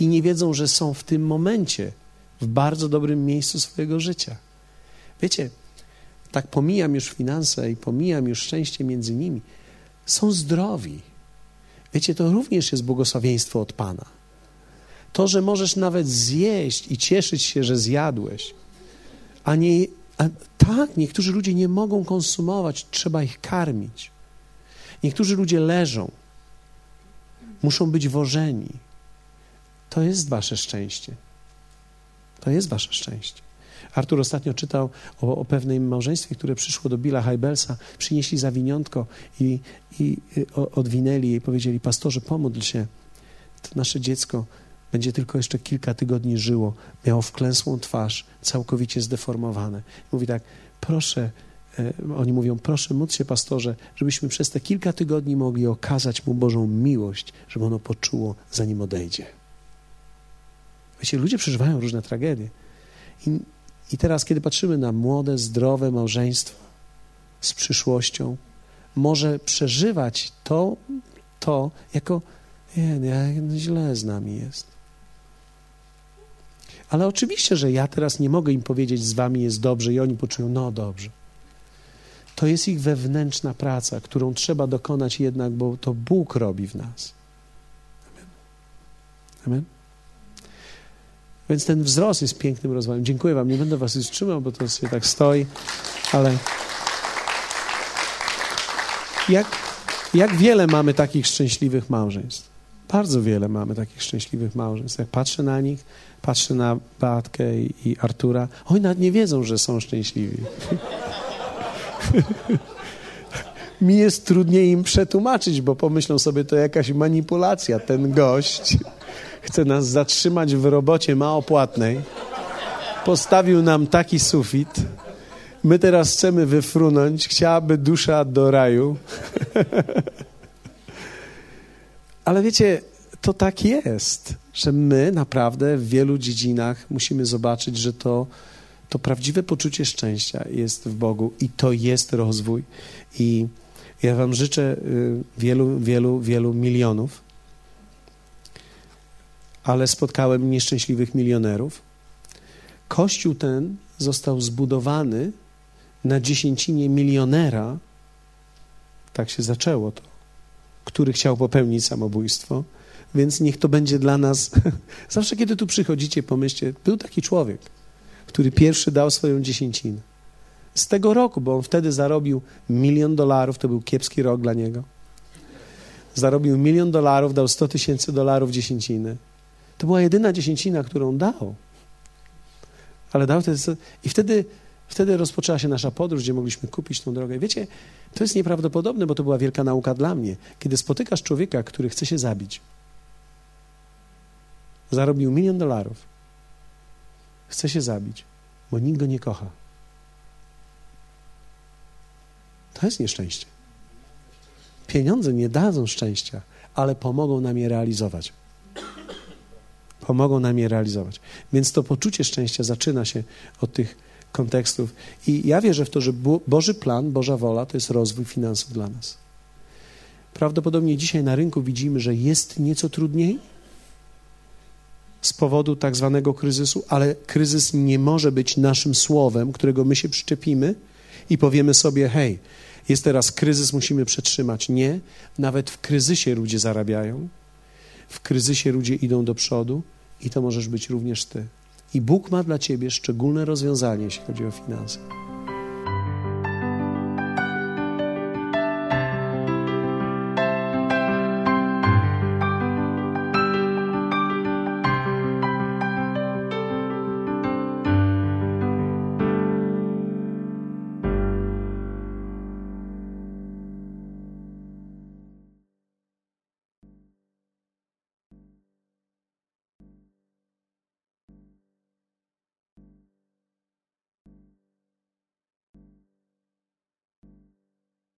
i nie wiedzą, że są w tym momencie w bardzo dobrym miejscu swojego życia. Wiecie, tak pomijam już finanse i pomijam już szczęście między nimi. Są zdrowi. Wiecie, to również jest błogosławieństwo od Pana. To, że możesz nawet zjeść i cieszyć się, że zjadłeś, a nie. A tak, niektórzy ludzie nie mogą konsumować, trzeba ich karmić. Niektórzy ludzie leżą, muszą być wożeni. To jest wasze szczęście. To jest wasze szczęście. Artur ostatnio czytał o, o pewnym małżeństwie, które przyszło do Billa Heibelsa, przynieśli zawiniątko i, i o, odwinęli i powiedzieli, pastorze, pomódl się, to nasze dziecko będzie tylko jeszcze kilka tygodni żyło, miało wklęsłą twarz, całkowicie zdeformowane. Mówi tak, proszę, e, oni mówią, proszę módl się, pastorze, żebyśmy przez te kilka tygodni mogli okazać mu Bożą miłość, żeby ono poczuło, zanim odejdzie. Wiecie, ludzie przeżywają różne tragedie. I, I teraz, kiedy patrzymy na młode, zdrowe małżeństwo z przyszłością, może przeżywać to, to jako nie, nie, no źle z nami jest. Ale oczywiście, że ja teraz nie mogę im powiedzieć, z wami jest dobrze i oni poczują, no dobrze. To jest ich wewnętrzna praca, którą trzeba dokonać jednak, bo to Bóg robi w nas. Amen. Amen. Więc ten wzrost jest pięknym rozwojem. Dziękuję Wam. Nie będę Was już trzymał, bo to sobie tak stoi, ale jak, jak wiele mamy takich szczęśliwych małżeństw? Bardzo wiele mamy takich szczęśliwych małżeństw. Jak patrzę na nich, patrzę na Batkę i, i Artura, oni nawet nie wiedzą, że są szczęśliwi. (laughs) Mi jest trudniej im przetłumaczyć, bo pomyślą sobie, to jakaś manipulacja. Ten gość chce nas zatrzymać w robocie maopłatnej. Postawił nam taki sufit. My teraz chcemy wyfrunąć. Chciałaby dusza do raju. (laughs) Ale wiecie, to tak jest, że my naprawdę w wielu dziedzinach musimy zobaczyć, że to, to prawdziwe poczucie szczęścia jest w Bogu i to jest rozwój. I ja Wam życzę y, wielu, wielu, wielu milionów, ale spotkałem nieszczęśliwych milionerów. Kościół ten został zbudowany na dziesięcinie milionera, tak się zaczęło to, który chciał popełnić samobójstwo. Więc niech to będzie dla nas. (laughs) Zawsze, kiedy tu przychodzicie, pomyślcie, był taki człowiek, który pierwszy dał swoją dziesięcinę. Z tego roku, bo on wtedy zarobił milion dolarów, to był kiepski rok dla niego. Zarobił milion dolarów, dał 100 tysięcy dolarów dziesięciny. To była jedyna dziesięcina, którą dał. Ale dał wtedy. I wtedy, wtedy rozpoczęła się nasza podróż, gdzie mogliśmy kupić tą drogę. I wiecie, to jest nieprawdopodobne, bo to była wielka nauka dla mnie. Kiedy spotykasz człowieka, który chce się zabić, zarobił milion dolarów, chce się zabić, bo nikt go nie kocha. To jest nieszczęście. Pieniądze nie dadzą szczęścia, ale pomogą nam je realizować. Pomogą nam je realizować. Więc to poczucie szczęścia zaczyna się od tych kontekstów. I ja wierzę w to, że Boży plan, Boża wola to jest rozwój finansów dla nas. Prawdopodobnie dzisiaj na rynku widzimy, że jest nieco trudniej z powodu tak zwanego kryzysu, ale kryzys nie może być naszym słowem, którego my się przyczepimy i powiemy sobie: hej, jest teraz kryzys, musimy przetrzymać. Nie, nawet w kryzysie ludzie zarabiają, w kryzysie ludzie idą do przodu i to możesz być również ty. I Bóg ma dla ciebie szczególne rozwiązanie, jeśli chodzi o finanse.